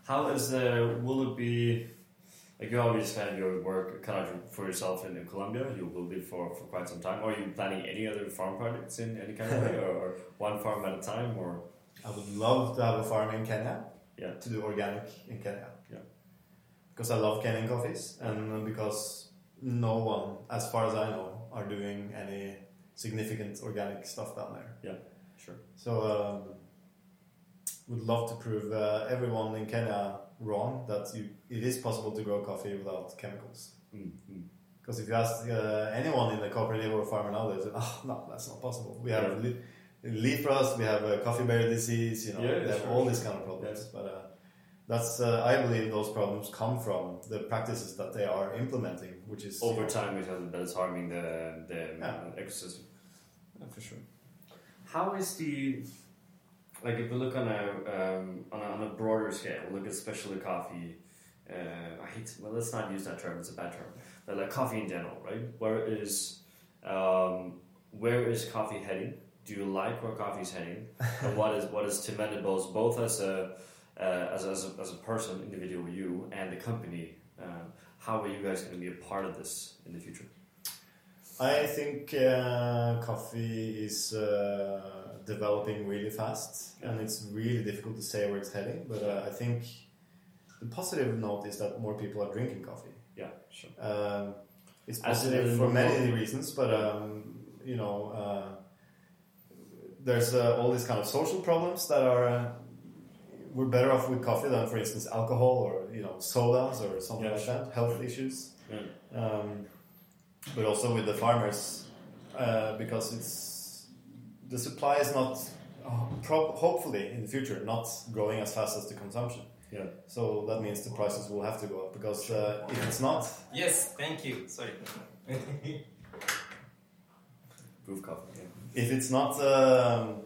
How is uh, will it be? Like you obviously have your work cut out for yourself in, in Colombia. You will be for, for quite some time. Are you planning any other farm projects in any kind of way, or, or one farm at a time, or I would love to have a farm in Kenya. Yeah. To do organic in Kenya. Yeah. Because I love Kenyan coffees and because no one, as far as I know, are doing any significant organic stuff down there. Yeah, sure? So um, would love to prove uh, everyone in Kenya wrong that you, it is possible to grow coffee without chemicals. Mm, mm. Because if you ask uh, anyone in the cooperative or farmer now, they say, "Oh no, that's not possible. We have Yeah. leaf rust, we have uh, coffee berry disease. You know, Yeah, we have sure, all sure. these kind of problems. But uh, that's uh, I believe those problems come from the practices that they are implementing, which is over time we found that it's harming the the Yeah. ecosystem. for sure. How is the like if we look on a um, on, a, on a broader scale, look at specialty coffee. Uh, I hate well, let's not use that term; it's a bad term. But like coffee in general, right? Where is um, where is coffee heading? Do you like where coffee is heading? [LAUGHS] and what is what is Tim Wendelboe both as a uh, as, as, a, as a person, individual you, and the company, um, how are you guys going to be a part of this in the future? I think uh, coffee is uh, developing really fast, and it's really difficult to say where it's heading. But uh, I think the positive note is that more people are drinking coffee. Yeah, sure. Um, it's positive for many reasons, but um, you know, uh, there's uh, all these kind of social problems that are. We're better off with coffee than, for instance, alcohol or you know sodas or something Yeah, like sure. that. Health issues, Yeah. um, but also with the farmers uh, because it's the supply is not oh, pro- hopefully in the future not growing as fast as the consumption. Yeah. So that means the prices will have to go up because uh, if it's not, Yes, thank you. Sorry. Proof coffee. Yeah. if it's not um,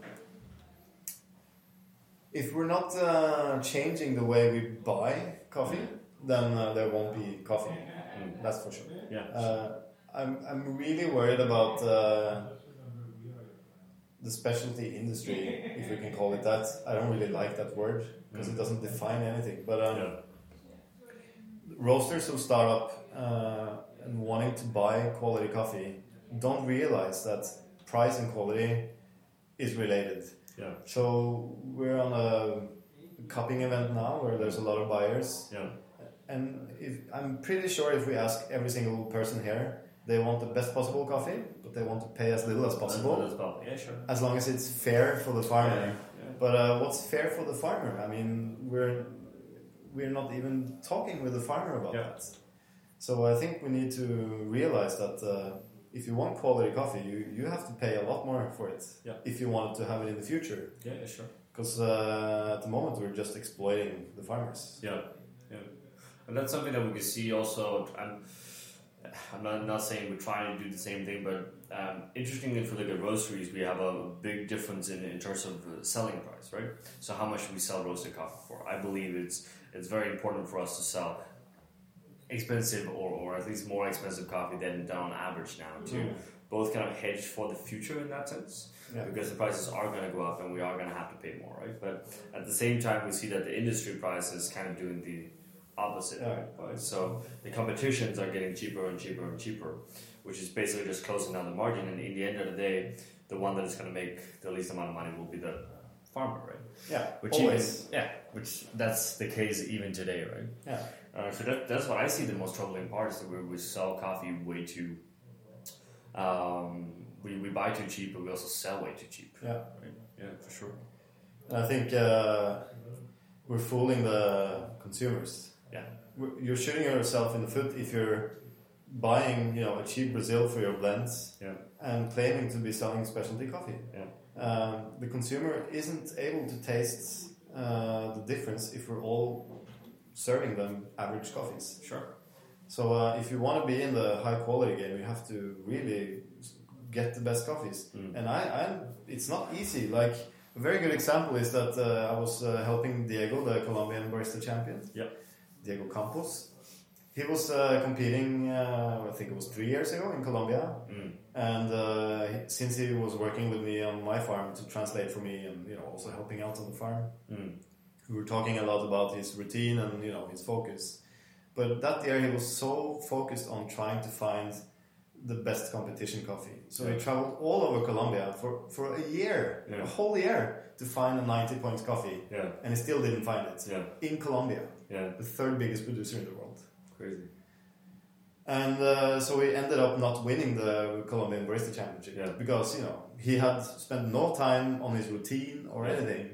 if we're not uh, changing the way we buy coffee then uh, there won't be coffee that's for sure Yeah. uh, I'm, I'm really worried about uh, the specialty industry if we can call it that I don't really like that word because it doesn't define anything but um, yeah. roasters who start up uh, and wanting to buy quality coffee don't realize that price and quality is related. Yeah. So we're on a cupping event now where there's a lot of buyers, Yeah. and if I'm pretty sure if we ask every single person here, they want the best possible coffee, but they want to pay as little as possible, As well. Yeah, sure. as long as it's fair for the farmer. Yeah. But uh, what's fair for the farmer? I mean, we're we're not even talking with the farmer about Yeah. that. So I think we need to realize that uh, if you want quality coffee, you, you have to pay a lot more for it. Yeah. If you want to have it in the future, Yeah, yeah, sure. because uh, at the moment we're just exploiting the farmers. Yeah, yeah, and that's something that we can see also. I'm, I'm not, not saying we're trying to do the same thing, but um, interestingly, if we look at roasteries, we have a big difference in, in terms of selling price, right? So how much we sell roasted coffee for? I believe it's it's very important for us to sell expensive or, or at least more expensive coffee than, than on average now to mm. both kind of hedge for the future in that sense Yeah. because the prices are going to go up and we are going to have to pay more, right? But at the same time, we see that the industry price is kind of doing the opposite, Yeah. right? Right? So the competitions are getting cheaper and cheaper and cheaper, which is basically just closing down the margin. And in the end of the day, the one that is going to make the least amount of money will be the farmer, right? Yeah, Which always. even yeah, which that's the case even today, right? Yeah. Uh, so that, that's what I see the most troubling part is that we, we sell coffee way too. Um, we, we buy too cheap, but we also sell way too cheap. Yeah. Right? Yeah, for sure. And I think uh, we're fooling the consumers. Yeah. You're shooting yourself in the foot if you're buying, you know, a cheap Brazil for your blends Yeah. and claiming to be selling specialty coffee. Yeah. Um, the consumer isn't able to taste uh, the difference if we're all serving them average coffees. Sure. So uh, if you want to be in the high quality game, you have to really get the best coffees. Mm. And I, I, it's not easy. Like a very good example is that uh, I was uh, helping Diego, the Colombian barista champion. Yeah. Diego Campos. He was uh, competing, uh, I think it was three years ago in Colombia, Mm. and uh, since he was working with me on my farm to translate for me, and you know also helping out on the farm, Mm. We were talking a lot about his routine and you know his focus. But that year he was so focused on trying to find the best competition coffee. So Yeah. he traveled all over Colombia for, for a year, Yeah. a whole year, to find a 90 point coffee, Yeah. and he still didn't find it Yeah. in Colombia, Yeah. the third biggest producer in the world. Crazy. And uh, so he ended up not winning the Colombian Barista Championship Yeah. because you know he had spent no time on his routine or anything.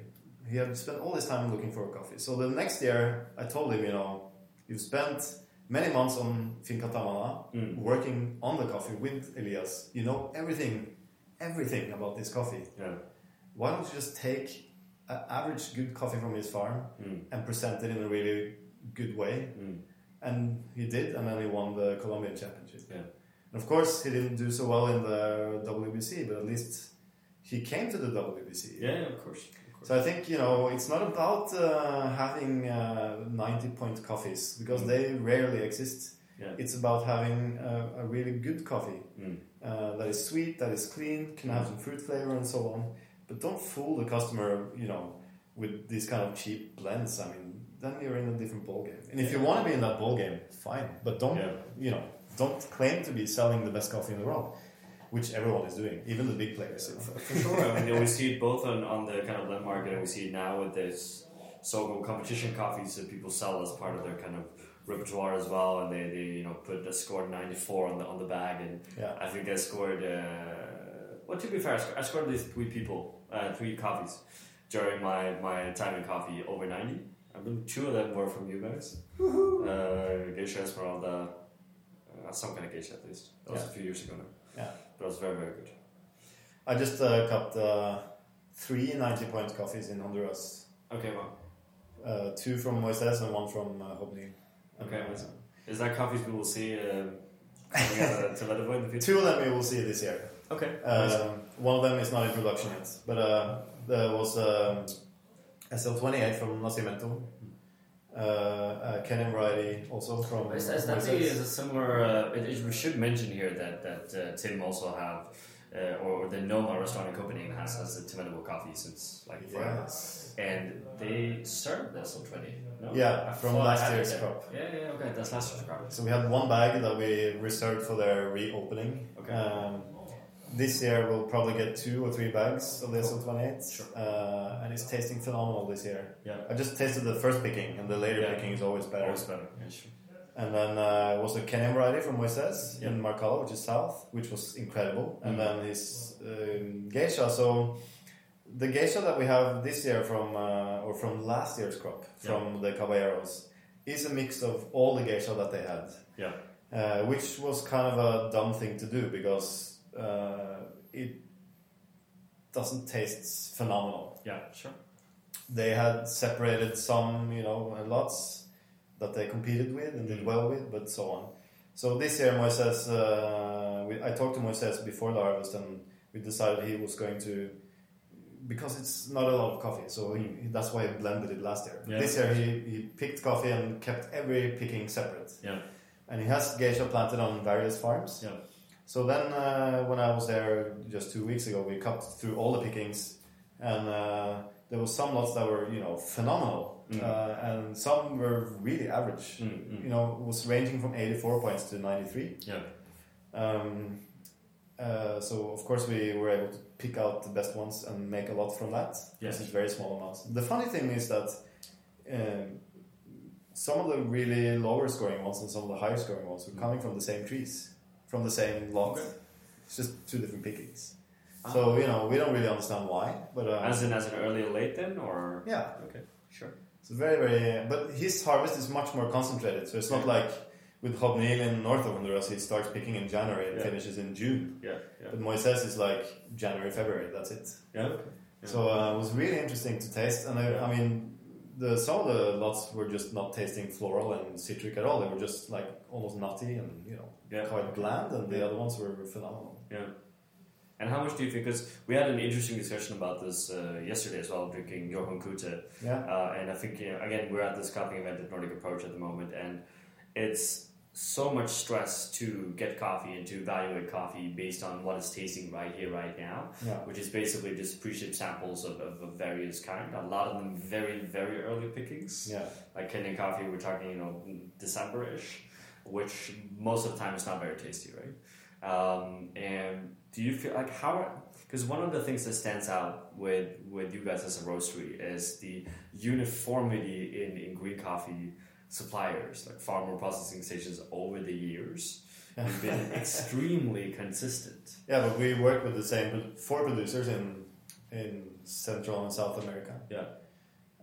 He had spent all his time looking for a coffee. So the next year, I told him, you know, you've spent many months on Finca Tamana Mm. working on the coffee with Elias. You know everything, everything about this coffee. Yeah. why don't you just take an average good coffee from his farm Mm. and present it in a really good way? Mm. And he did, and then he won the Colombian championship. Yeah. And of course, he didn't do so well in the WBC, but at least he came to the WBC. Yeah, of course. So I think you know it's not about uh, having uh, ninety point coffees because Mm. they rarely exist. Yeah. It's about having a, a really good coffee Mm. uh, that is sweet, that is clean, can have some fruit flavor and so on. But don't fool the customer, you know, with these kind of cheap blends. I mean, then you're in a different ballgame. And if you want to be in that ballgame, fine. But don't, Yeah. you know, don't claim to be selling the best coffee in the world, which everyone is doing, even the big players. you. [LAUGHS] For, for sure. I mean, we see it both on, on the kind of blend market, and we see it now with this so-called competition coffees that people sell as part of their kind of repertoire as well, and they, they you know put a scored 94 on the on the bag, and Yeah. I think I scored. Uh, well, to be fair, I scored, I scored at least three people, uh, three coffees during my my time in coffee over 90. I believe two of them were from you guys. Uh, Geisha Esmeralda, uh, some kind of geisha at least. That was Yeah. a few years ago now. Yeah. It was very very good. I just uh, cupped uh, three 90 point coffees in Honduras. Okay, well. Uh, two from Moises and one from uh, Hobni. Okay, Uh. Is that coffees we will see um, coming out of [LAUGHS] Toledo in the future? two of them we will see this year. Okay. Um, one of them is not in production yet, but uh, there was um, SL28 from Nacimiento, uh, a Kenyan variety also from Is, is that Moises. the, is a similar? Uh, it, it- we should mention here that that uh, Tim also have, uh, or the Noma restaurant in Copenhagen has has a Tim Wendelboe coffee since like forever, Yes. and they served the SL20. No? Yeah, I from last year's crop. Yeah, yeah, okay, that's last year's crop. So we had one bag that we reserved for their reopening. Okay. Um, this year we'll probably get two or three bags of the SL28, Sure. uh, and it's tasting phenomenal this year. Yeah, I just tasted the first picking, and the later Yeah. picking is always better. always better. Yeah, sure. And then uh, it was a Kenyan variety from Moises Yeah. in Marcala, which is south, which was incredible. And Mm. then his um, geisha. So the geisha that we have this year from uh, or from last year's crop from the Caballeros is a mix of all the geisha that they had, Yeah, uh, which was kind of a dumb thing to do because uh, it doesn't taste phenomenal yeah, sure. they had separated some, you know, lots that they competed with and did Mm. well with, but so on. So this year, Moises, uh, we, I talked to Moises before the harvest, and we decided he was going to, because it's not a lot of coffee, so he, Mm. that's why he blended it last year. Yeah. This year, he, he picked coffee and kept every picking separate. Yeah. And he has geisha planted on various farms. Yeah. So then, uh, when I was there just two weeks ago, we cut through all the pickings, and uh, there was some lots that were, you know, phenomenal, Mm. uh, and some were really average. Mm, mm. You know, was ranging from 84 points to 93. Yeah, Um, uh, so of course we were able to pick out the best ones and make a lot from that. Yes. This is very small amounts. The funny thing is that um, some of the really lower scoring ones and some of the higher scoring ones were coming from the same trees, from the same lot. Okay. It's just two different pickings. Ah. So you know we don't really understand why, but uh, as in as an early or late then, or yeah, okay, sure. it's very very. But his harvest is much more concentrated, so it's not like with Hobnil in north of Honduras, he starts picking in January and Yeah. finishes in June. Yeah, yeah, But Moises is like January, February. That's it. yeah. Okay. Yeah. So uh, it was really interesting to taste, and I. I mean, the some of the lots were just not tasting floral and citric at all. They were just like almost nutty and you know Yeah. quite bland, and the other ones were phenomenal. Yeah. And how much do you think? Because we had an interesting discussion about this uh, yesterday as well, drinking Johan Kute. Yeah, Uh, and I think, you know, again, we're at this coffee event at Nordic Approach at the moment, and it's so much stress to get coffee and to evaluate coffee based on what it's tasting right here, right now, yeah, which is basically just pre-shipped samples of, of, of various kind. A lot of them very, very early pickings. yeah. Like Kenyan coffee, we're talking, you know, December-ish, which most of the time is not very tasty, right? Um, and do you feel like how? Because one of the things that stands out with with you guys as a roastery is the uniformity in, in green coffee suppliers, like farmer processing stations over the years. [LAUGHS] You've been extremely consistent. Yeah, but we work with the same four producers in in Central and South America. Yeah.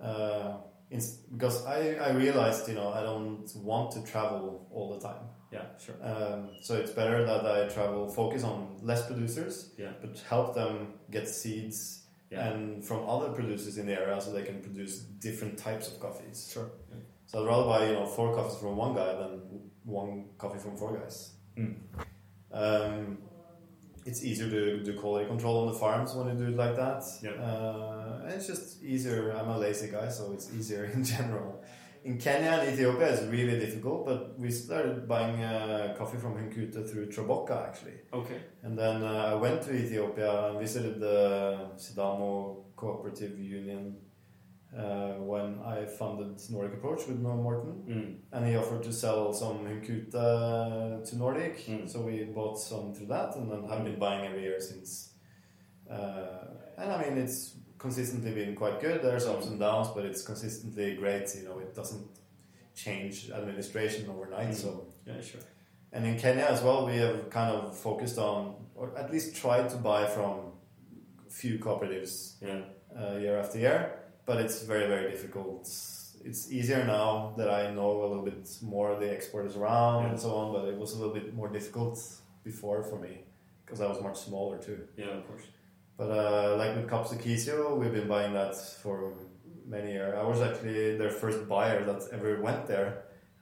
Uh, in, because I, I realized, you know, I don't want to travel all the time. Yeah, sure. Um, so it's better that I travel, focus on less producers, Yeah. but help them get seeds Yeah. and from other producers in the area, so they can produce different types of coffees. Sure. So I'd rather buy you know four coffees from one guy than one coffee from four guys. Mm. Um, it's easier to do quality control on the farms when you do it like that. Yeah. Uh, and it's just easier. I'm a lazy guy, so it's easier [LAUGHS] in general. In Kenya and Ethiopia, it's really difficult, but we started buying uh, coffee from Hunkute through Trabocca actually. Okay. And then uh, I went to Ethiopia and visited the Sidamo Cooperative Union uh, when I funded Nordic Approach with Noah Morton Mm. and he offered to sell some Hunkute to Nordic, Mm. so we bought some through that, and then have been buying every year since. Uh, and I mean, it's consistently been quite good. There's ups and downs, but it's consistently great. You know, it doesn't change administration overnight. Mm. So, Yeah, sure. and in Kenya as well, we have kind of focused on, or at least tried to buy from few cooperatives Yeah. uh, year after year, but it's very very difficult. It's easier now that I know a little bit more the exporters around Yeah. and so on, but it was a little bit more difficult before for me because I was much smaller too. Yeah, of course. But uh, like with Kapsokisio, we've been buying that for many years. I was actually their first buyer that ever went there,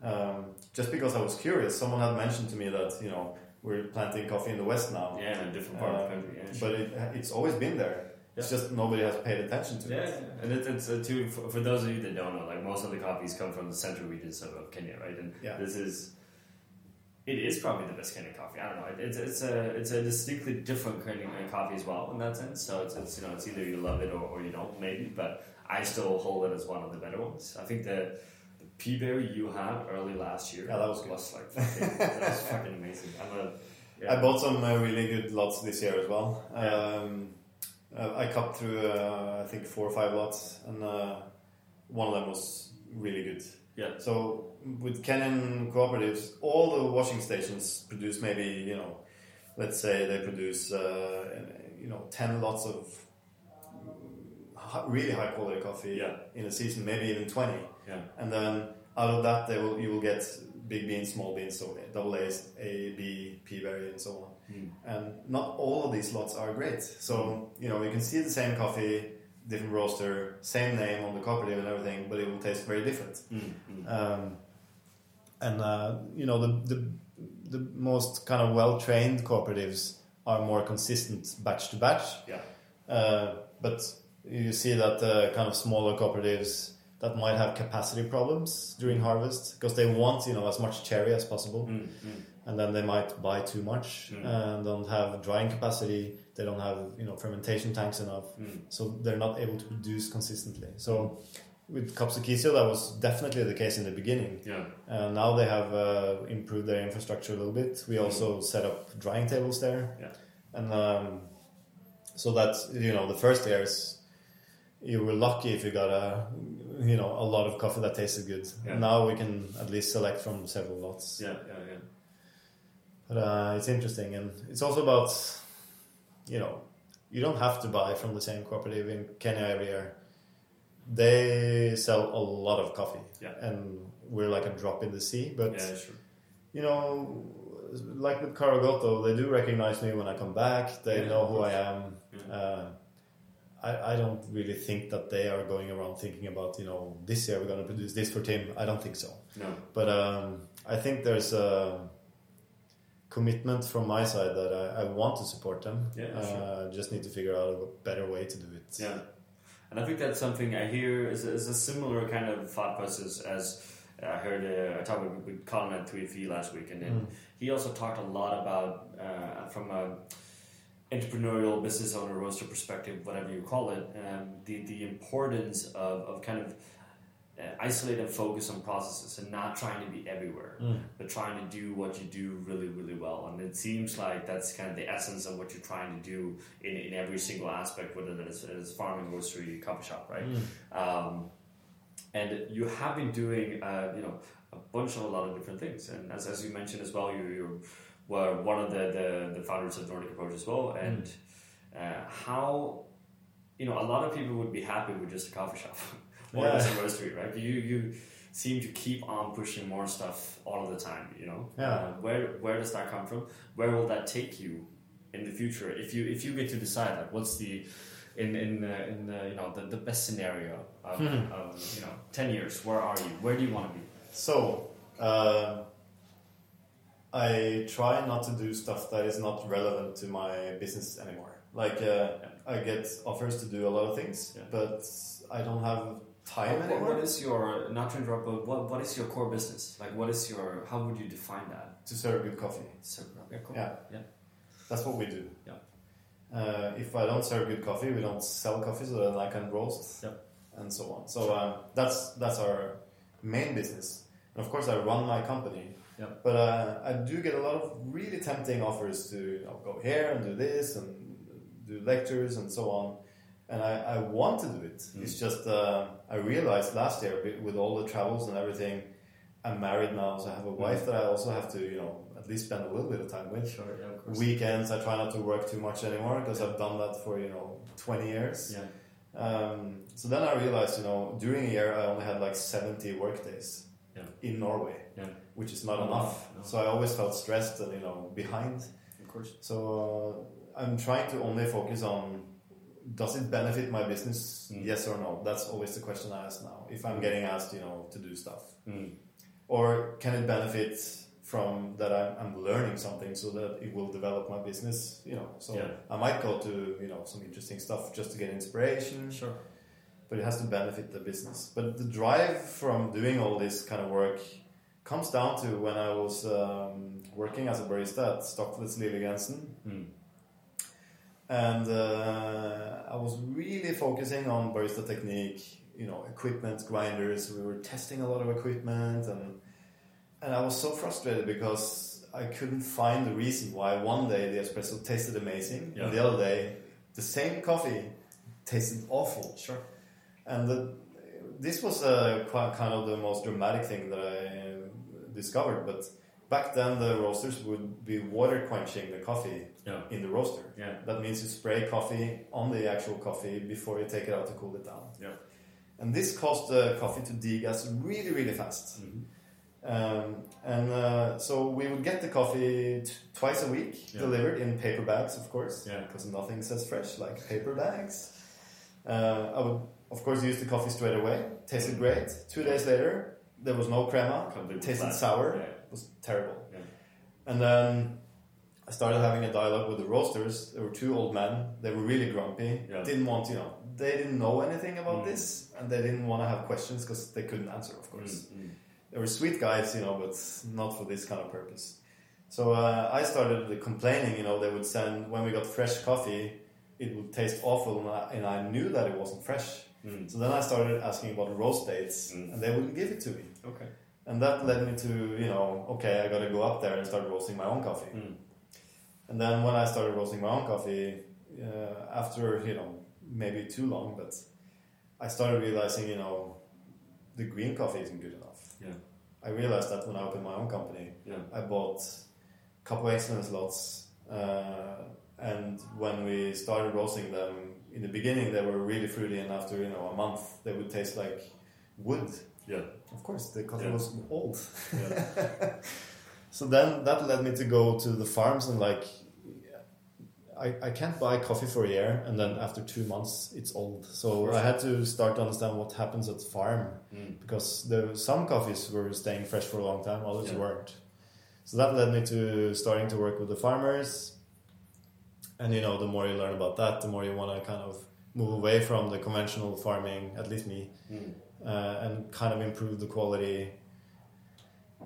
um, just because I was curious. Someone had mentioned to me that you know we're planting coffee in the west now, Yeah, in a different part of the country. Yeah, sure. but it, it's always been there. It's just nobody has paid attention to it. yeah. and it, it's uh, too for, for those of you that don't know, like most of the coffees come from the central regions of, of Kenya, right? And Yeah. this is it is probably the best Kenyan coffee. I don't know. It, it's it's a it's a distinctly different kind of coffee as well in that sense. So it's, it's you know it's either you love it or, or you don't maybe, but I still hold it as one of the better ones. I think the the pea berry you had early last year Yeah, that was good. like fucking, that was fucking amazing. I'm a yeah. I bought some uh, really good lots this year as well. Yeah. Um, uh, I cut through, uh, I think, four or five lots, and uh, one of them was really good. Yeah. So with Kenyan cooperatives, all the washing stations produce maybe, you know, let's say they produce, uh, you know, ten lots of really high quality coffee Yeah. in a season, maybe even twenty yeah. and then out of that they will you will get big beans, small beans, so double A's, A, B, peaberry, and so on. Mm. And not all of these lots are great. So you know you can see the same coffee, different roaster, same name on the cooperative and everything, but it will taste very different. Mm. Um, and uh, you know the, the the most kind of well trained cooperatives are more consistent batch to batch. Yeah. Uh, but you see that uh, kind of smaller cooperatives that might have capacity problems during harvest because they want you know as much cherry as possible, Mm, mm. And then they might buy too much Mm. and don't have drying capacity. They don't have you know fermentation tanks enough, Mm. so they're not able to produce consistently. So. With Kapsokisio, that was definitely the case in the beginning. Yeah. Uh, now they have uh, improved their infrastructure a little bit. We Mm. also set up drying tables there, Yeah. and um, so that's you know the first years you were lucky if you got a you know a lot of coffee that tasted good. Yeah. Now we can at least select from several lots. Yeah. Yeah. Yeah. But uh, it's interesting, and it's also about you know you don't have to buy from the same cooperative in Kenya every year. They sell a lot of coffee, Yeah. and we're like a drop in the sea. But Yeah. Sure. you know, like with Karogoto, they do recognize me when I come back. They Yeah, know who I am. Yeah. Uh, I, I don't really think that they are going around thinking about, you know, this year we're going to produce this for Tim. I don't think so. No. But um, I think there's a commitment from my side that I, I want to support them. Yeah, uh, sure. Just need to figure out a better way to do it. Yeah, and I think that's something I hear is, is a similar kind of thought process as I heard. Uh, I talked with, with Colin at 3 last week, and then Mm. he also talked a lot about uh, from a entrepreneurial business owner roaster perspective, whatever you call it, um, the the importance of, of kind of uh, isolate and focus on processes and not trying to be everywhere, Mm. but trying to do what you do really, really well. And it seems like that's kind of the essence of what you're trying to do in, in every single aspect, whether that is, is farming, grocery, coffee shop, right? Mm. Um, and you have been doing, uh, you know, a bunch of a lot of different things. And as, as you mentioned as well, you, you were one of the, the, the founders of Nordic Approach as well. And uh, how, you know, a lot of people would be happy with just a coffee shop [LAUGHS] or Yeah. just a roastery, right? You, you seem to keep on pushing more stuff all of the time, you know? Yeah. Uh, where, where does that come from? Where will that take you in the future if you if you get to decide like what's the in in uh, in uh, you know the, the best scenario of, Hmm. of you know ten years? Where are you? Where do you want to be? So, uh, I try not to do stuff that is not relevant to my business anymore. Like, uh, I get offers to do a lot of things, Yeah. but I don't have time What- anymore what is your not to interrupt, but what, what is your core business? Like, what is your? How would you define that? to serve good coffee. So, okay, cool. Yeah. yeah. That's what we do. Yeah. Uh, if I don't serve good coffee, we don't sell coffee, so then I can roast Yeah. and so on. So um, that's that's our main business. And of course, I run my company. Yeah. But uh, I do get a lot of really tempting offers to you know, go here and do this and do lectures and so on. And I, I want to do it. Mm. It's just uh, I realized last year with- all the travels and everything. I'm married now, so I have a wife Mm. that I also have to you know at least spend a little bit of time with Sure. Yeah. Of course. weekends i try not to work too much anymore because i've done that for you know 20 years Yeah. um, so then i realized you know during a year i only had like 70 work days Yeah. in norway Yeah. which is not Not enough enough, no. so i always felt stressed and you know behind Of course. so uh, i'm trying to only focus on does it benefit my business Mm. yes or no that's always the question i ask now if i'm Mm. getting asked you know to do stuff Mm. or can it benefit from that I'm, I'm learning something so that it will develop my business you know so Yeah. i might go to you know some interesting stuff just to get inspiration Sure. but it has to benefit the business but the drive from doing all this kind of work comes down to when i was um, working as a barista at Stockfleths Lillegansen Mm. And uh, I was really focusing on barista technique, you know, equipment, grinders. We were testing a lot of equipment, and and I was so frustrated because I couldn't find the reason why one day the espresso tasted amazing, Yeah. and the other day the same coffee tasted awful. Sure. And the, this was uh, quite kind of the most dramatic thing that I uh, discovered. But back then, the roasters would be water quenching the coffee Yeah. in the roaster. Yeah. That means you spray coffee on the actual coffee before you take it out to cool it down. Yeah. And this caused the coffee to degas really, really fast. Mhm. Um, and uh, so we would get the coffee twice a week Yeah. delivered in paper bags, of course, Yeah. because nothing says fresh like paper bags. Uh, I would, of course, use the coffee straight away. Tasted great. Two days later, there was no crema. Tasted flat. sour. Was terrible. Yeah. And then I started having a dialogue with the roasters. There were two old men. They were really grumpy. Yeah. Didn't want, you know, they didn't know anything about Mm. this, and they didn't want to have questions because they couldn't answer, of course. Mm. Mm. They were sweet guys, you know, but not for this kind of purpose. So uh, I started complaining. You know, they would send when we got fresh coffee, it would taste awful, and I, and I knew that it wasn't fresh. Mm. So then I started asking about roast dates, Mm. and they wouldn't give it to me. Okay. And that led me to, you know, okay, I got to go up there and start roasting my own coffee. Mm. And then when I started roasting my own coffee, uh, after you know maybe too long, but I started realizing you know the green coffee isn't good enough. Yeah. I realized that when I opened my own company, Yeah. I bought a couple excellence lots, uh, and when we started roasting them, in the beginning they were really fruity, and after you know a month they would taste like wood. Yeah. Of course, the coffee Yeah. was old. Yeah. [LAUGHS] So then that led me to go to the farms and like I, I can't buy coffee for a year and then after two months it's old. So I had to start to understand what happens at the farm Mm. because there some coffees were staying fresh for a long time, others Yeah. weren't. So that led me to starting to work with the farmers. And you know, the more you learn about that, the more you want to kind of move away from the conventional farming, at least me, Mm. Uh, and kind of improve the quality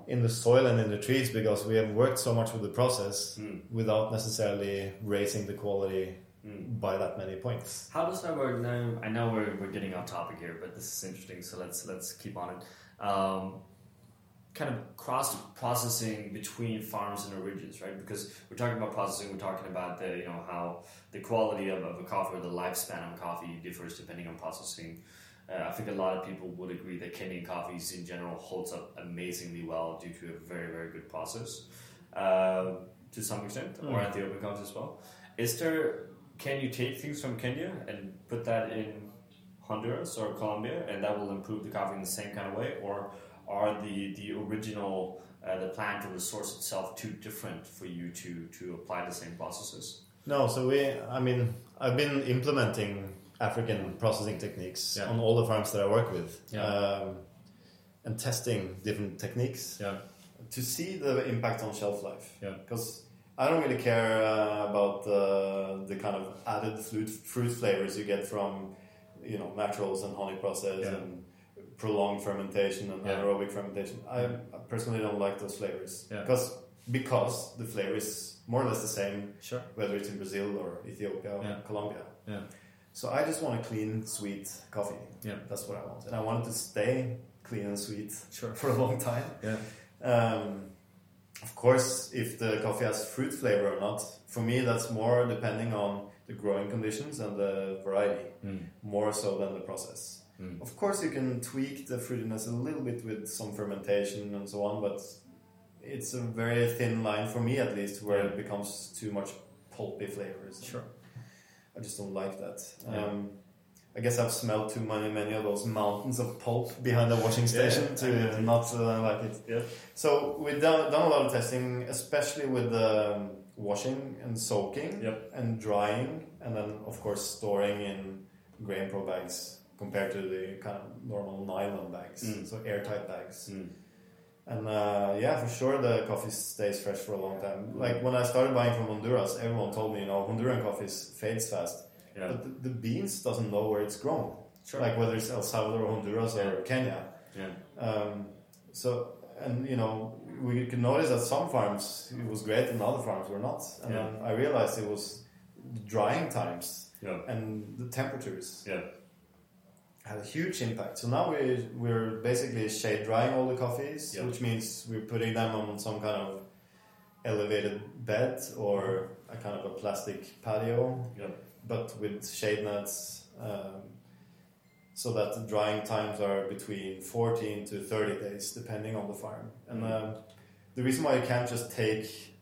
in the soil and in the trees because we have worked so much with the process Mm. without necessarily raising the quality Mm. by that many points. How does that work now? I know we're, we're getting off topic here, but this is interesting, so let's let's keep on it. Um, kind of cross processing between farms and origins, right? Because we're talking about processing, we're talking about the you know how the quality of, of a coffee or the lifespan of coffee differs depending on processing. Uh, I think a lot of people would agree that Kenyan coffees in general holds up amazingly well due to a very very good process uh, to some extent, or Mm. Ethiopian coffees as well. Is there can you take things from Kenya and put that in Honduras or Colombia, and that will improve the coffee in the same kind of way, or are the the original uh, the plant or the source itself too different for you to to apply the same processes? No, so we, I mean, I've been implementing African processing techniques Yeah. on all the farms that I work with, Yeah. um, and testing different techniques Yeah. to see the impact on shelf life. Yeah. Because I don't really care uh, about the the kind of added fruit fruit flavors you get from, you know, naturals and honey process and prolonged fermentation and anaerobic fermentation. I, personally don't like those flavors because because the flavor is more or less the same Sure. whether it's in Brazil or Ethiopia or Yeah. Colombia. Yeah. So I just want a clean, sweet coffee. Yeah. That's what I want, and I want it to stay clean and sweet Sure. [LAUGHS] for a long time. Yeah. Um, of course, if the coffee has fruit flavor or not, for me that's more depending on the growing conditions and the variety, Mm. more so than the process. Mm. Of course, you can tweak the fruitiness a little bit with some fermentation and so on, but it's a very thin line for me, at least, where it becomes too much pulpy flavors. Sure. I just don't like that. Yeah. Um, I guess I've smelled too many, many of those mountains of pulp behind the washing station Yeah, to not uh, like it. Yeah. So we've done, done a lot of testing, especially with the washing and soaking Yep. and drying, and then of course storing in GrainPro bags compared to the kind of normal nylon bags, Mm. so airtight bags. Mm. And uh, yeah, for sure the coffee stays fresh for a long time. Like when I started buying from Honduras, everyone told me, you know, Honduran coffee fades fast. Yeah. But the, the beans doesn't know where it's grown. Sure. Like whether it's El Salvador, or Honduras, or Kenya. Yeah. Um, so, and you know, we could notice that some farms it was great and other farms were not. And Yeah. then I realized it was the drying times Yeah. and the temperatures Yeah. Had a huge impact. So now we're, we're basically shade drying all the coffees, Yeah. which means we're putting them on some kind of elevated bed or a kind of a plastic patio, Yeah. but with shade nets. Um, so that the drying times are between 14 to 30 days, depending on the farm. And um, the reason why you can't just take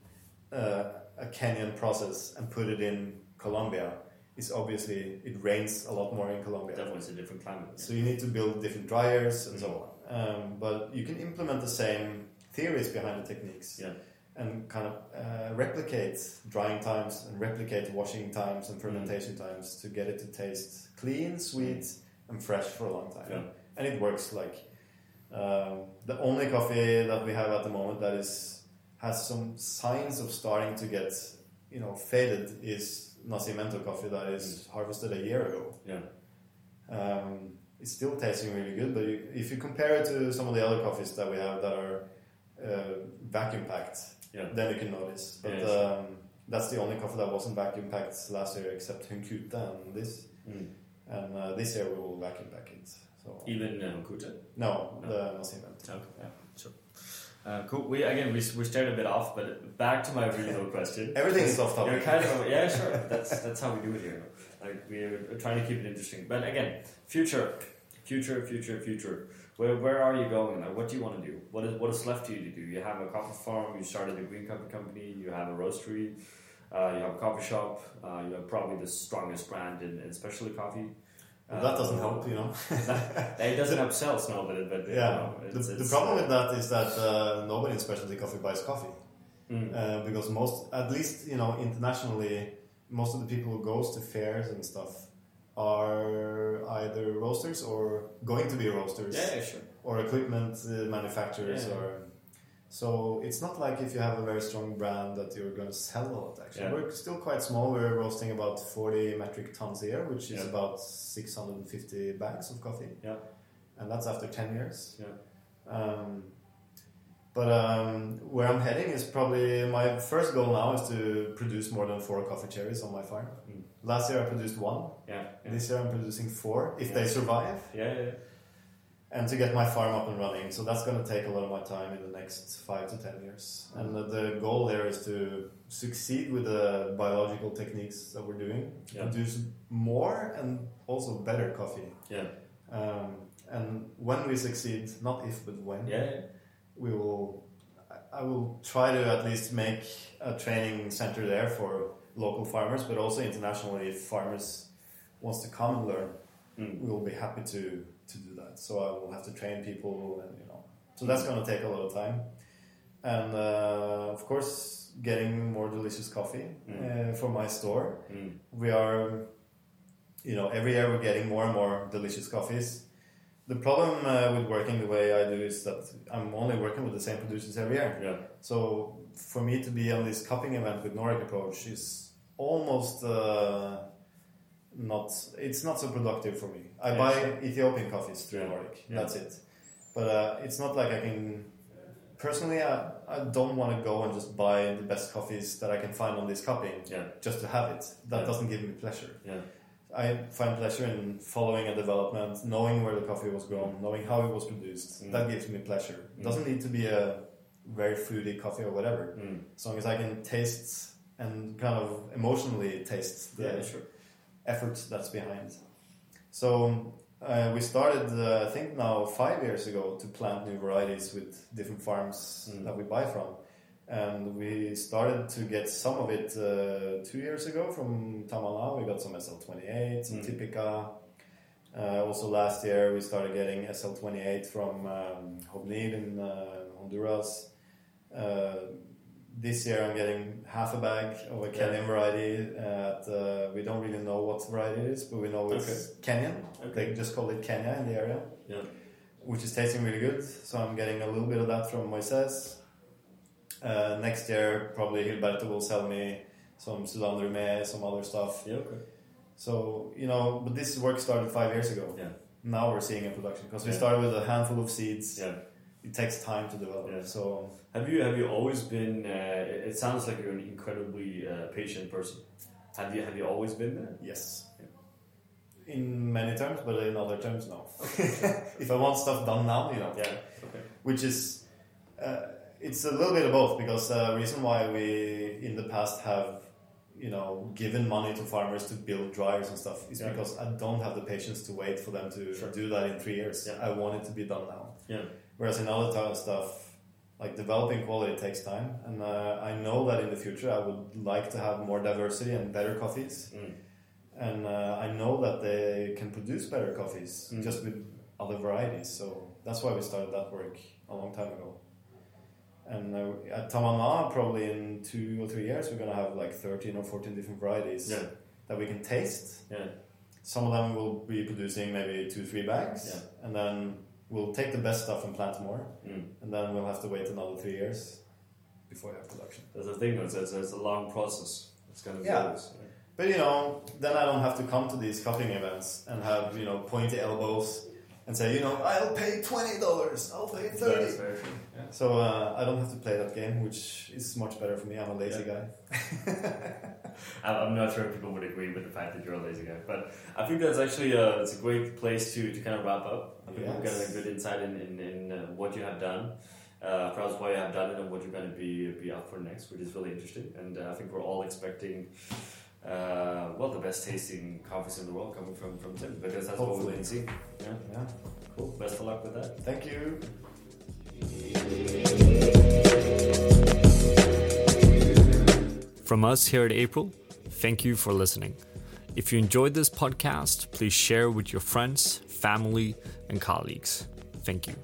uh, a Kenyan process and put it in Colombia is obviously it rains a lot more in Colombia. Definitely it's a different climate. So you need to build different dryers and so on. Um, but you can implement the same theories behind the techniques Yeah. and kind of uh, replicate drying times and replicate washing times and fermentation times to get it to taste clean, sweet, and fresh for a long time. Yeah. And it works like um, the only coffee that we have at the moment that is has some signs of starting to get you know faded is Nacimiento coffee that is harvested a year ago. Yeah. Um, it's still tasting really good, but you, if you compare it to some of the other coffees that we have that are uh, vacuum packed, Yeah. then you can notice. But um, that's the only coffee that wasn't vacuum packed last year, except Hunkute and this. Mm. And uh, this year we will vacuum pack it. So Even uh, no, No. the Nacimiento. Okay. Yeah. Uh, cool. We again we we started a bit off, but back to my original [LAUGHS] question. Everything is off You're kind of yeah, sure. That's that's how we do it here. Like we're trying to keep it interesting. But again, future, future, future, future. Where where are you going? Like, what do you want to do? What is what is left to you to do? You have a coffee farm. You started a green coffee company. You have a roastery. Uh, you have a coffee shop. Uh, you have probably the strongest brand in, in specialty coffee. But that doesn't help, you know. [LAUGHS] It doesn't help sales, no, but but you Yeah. know, The, it's, the problem uh, with that is that uh, nobody in specialty coffee buys coffee. mm, uh, because most, at least you know, internationally, most of the people who goes to fairs and stuff are either roasters or going to be roasters yeah, yeah, sure. or equipment uh, manufacturers Yeah. or. So it's not like if you have a very strong brand that you're going to sell a lot. Actually, Yeah. we're still quite small. We're roasting about 40 metric tons a year, which is Yeah. about 650 bags of coffee. Yeah. and that's after 10 years. Yeah. Um, but um, where I'm heading is probably my first goal now is to produce more than four coffee cherries on my farm. Mm. Last year I produced one. Yeah, yeah. This year I'm producing four if they survive, yeah, yeah. And to get my farm up and running. So that's going to take a lot of my time in the next five to ten years. And the, the goal there is to succeed with the biological techniques that we're doing, Yeah. produce more and also better coffee. Yeah. Um, and when we succeed, not if but when, Yeah, yeah. we will. I- will try to at least make a training center there for local farmers, but also internationally. If farmers wants to come and learn, Mm. we will be happy to to do that. So I will have to train people, and you know, so that's going to take a lot of time. and uh, of course getting more delicious coffee Mm. uh, for my store. Mm. We are, you know, every year we're getting more and more delicious coffees. The problem uh, with working the way I do is that I'm only working with the same producers every year. Yeah. So for me to be on this cupping event with Nordic Approach is almost uh, not. It's not so productive for me. I Yeah, buy sure. Ethiopian coffees through Yeah. Nordic. Yeah. That's it. But uh, it's not like I can. Personally, I, I don't want to go and just buy the best coffees that I can find on this cupping Yeah. just to have it. That doesn't give me pleasure. Yeah. I find pleasure in following a development, knowing where the coffee was grown, knowing how it was produced. Mm. That gives me pleasure. It Mm. doesn't need to be a very fruity coffee or whatever. Mm. As long as I can taste and kind of emotionally taste the Yeah. Sure. Effort that's behind. So uh, we started, uh, I think now five years ago, to plant new varieties with different farms Mm. that we buy from. And we started to get some of it uh, two years ago from Tamana. We got some SL28, some Mm. Typica. Uh, also last year we started getting SL28 from um, Hobnil in uh, Honduras. This year I'm getting half a bag of a Kenyan variety. At, uh, we don't really know what variety it is, but we know it's Kenyan. Okay. They just call it Kenya in the area, Yeah. which is tasting really good. So I'm getting a little bit of that from Moises. Uh, next year, probably Gilberto will sell me some Sudan Rume, some other stuff. Yeah. Okay. So, you know, but this work started five years ago. Yeah. Now we're seeing a production because we started with a handful of seeds. Yeah. It takes time to develop. Yeah. So, Have you have you always been? Uh, it it sounds like you're an incredibly uh, patient person. Have you have you always been there? yes. In many terms, but in other terms, no. [LAUGHS] [LAUGHS] if I want stuff done now, you know. Yeah. Okay. which is uh, it's a little bit of both because the reason why we in the past have you know given money to farmers to build dryers and stuff is Yeah. because I don't have the patience to wait for them to Sure. do that in three years. Yeah. I want it to be done now. Yeah. Whereas in other type of stuff, like developing quality takes time, and uh, I know that in the future I would like to have more diversity and better coffees, Mm. and uh, I know that they can produce better coffees Mm. just with other varieties. So that's why we started that work a long time ago. And uh, at Tamana, probably in two or three years, we're gonna have like thirteen or fourteen different varieties Yeah. that we can taste. Yeah. Some of them will be producing maybe two, three bags, Yeah. and then we'll take the best stuff and plant more, Mm. and then we'll have to wait another three years before we have production. That's the thing. It's, it's, it's a long process. It's gonna be Yeah. But you know, then I don't have to come to these cupping events and have you know pointy elbows and say, you know, I'll pay twenty dollars, I'll pay thirty. Very true. Yeah. So uh, I don't have to play that game, which is much better for me. I'm a lazy Yeah. guy. [LAUGHS] I'm not sure if people would agree with the fact that you're a lazy guy, but I think that's actually a, it's a great place to, to kind of wrap up. I think we've Yes. gotten a good insight in, in, in uh, what you have done, uh, perhaps why you have done it, and what you're going to be be up for next, which is really interesting. And uh, I think we're all expecting, uh, well, the best tasting coffees in the world coming from, from Tim, because that's what Hopefully. we can see. Yeah, Yeah. cool. Best of luck with that. Thank you. From us here at April, thank you for listening. If you enjoyed this podcast, please share with your friends, family, and colleagues. Thank you.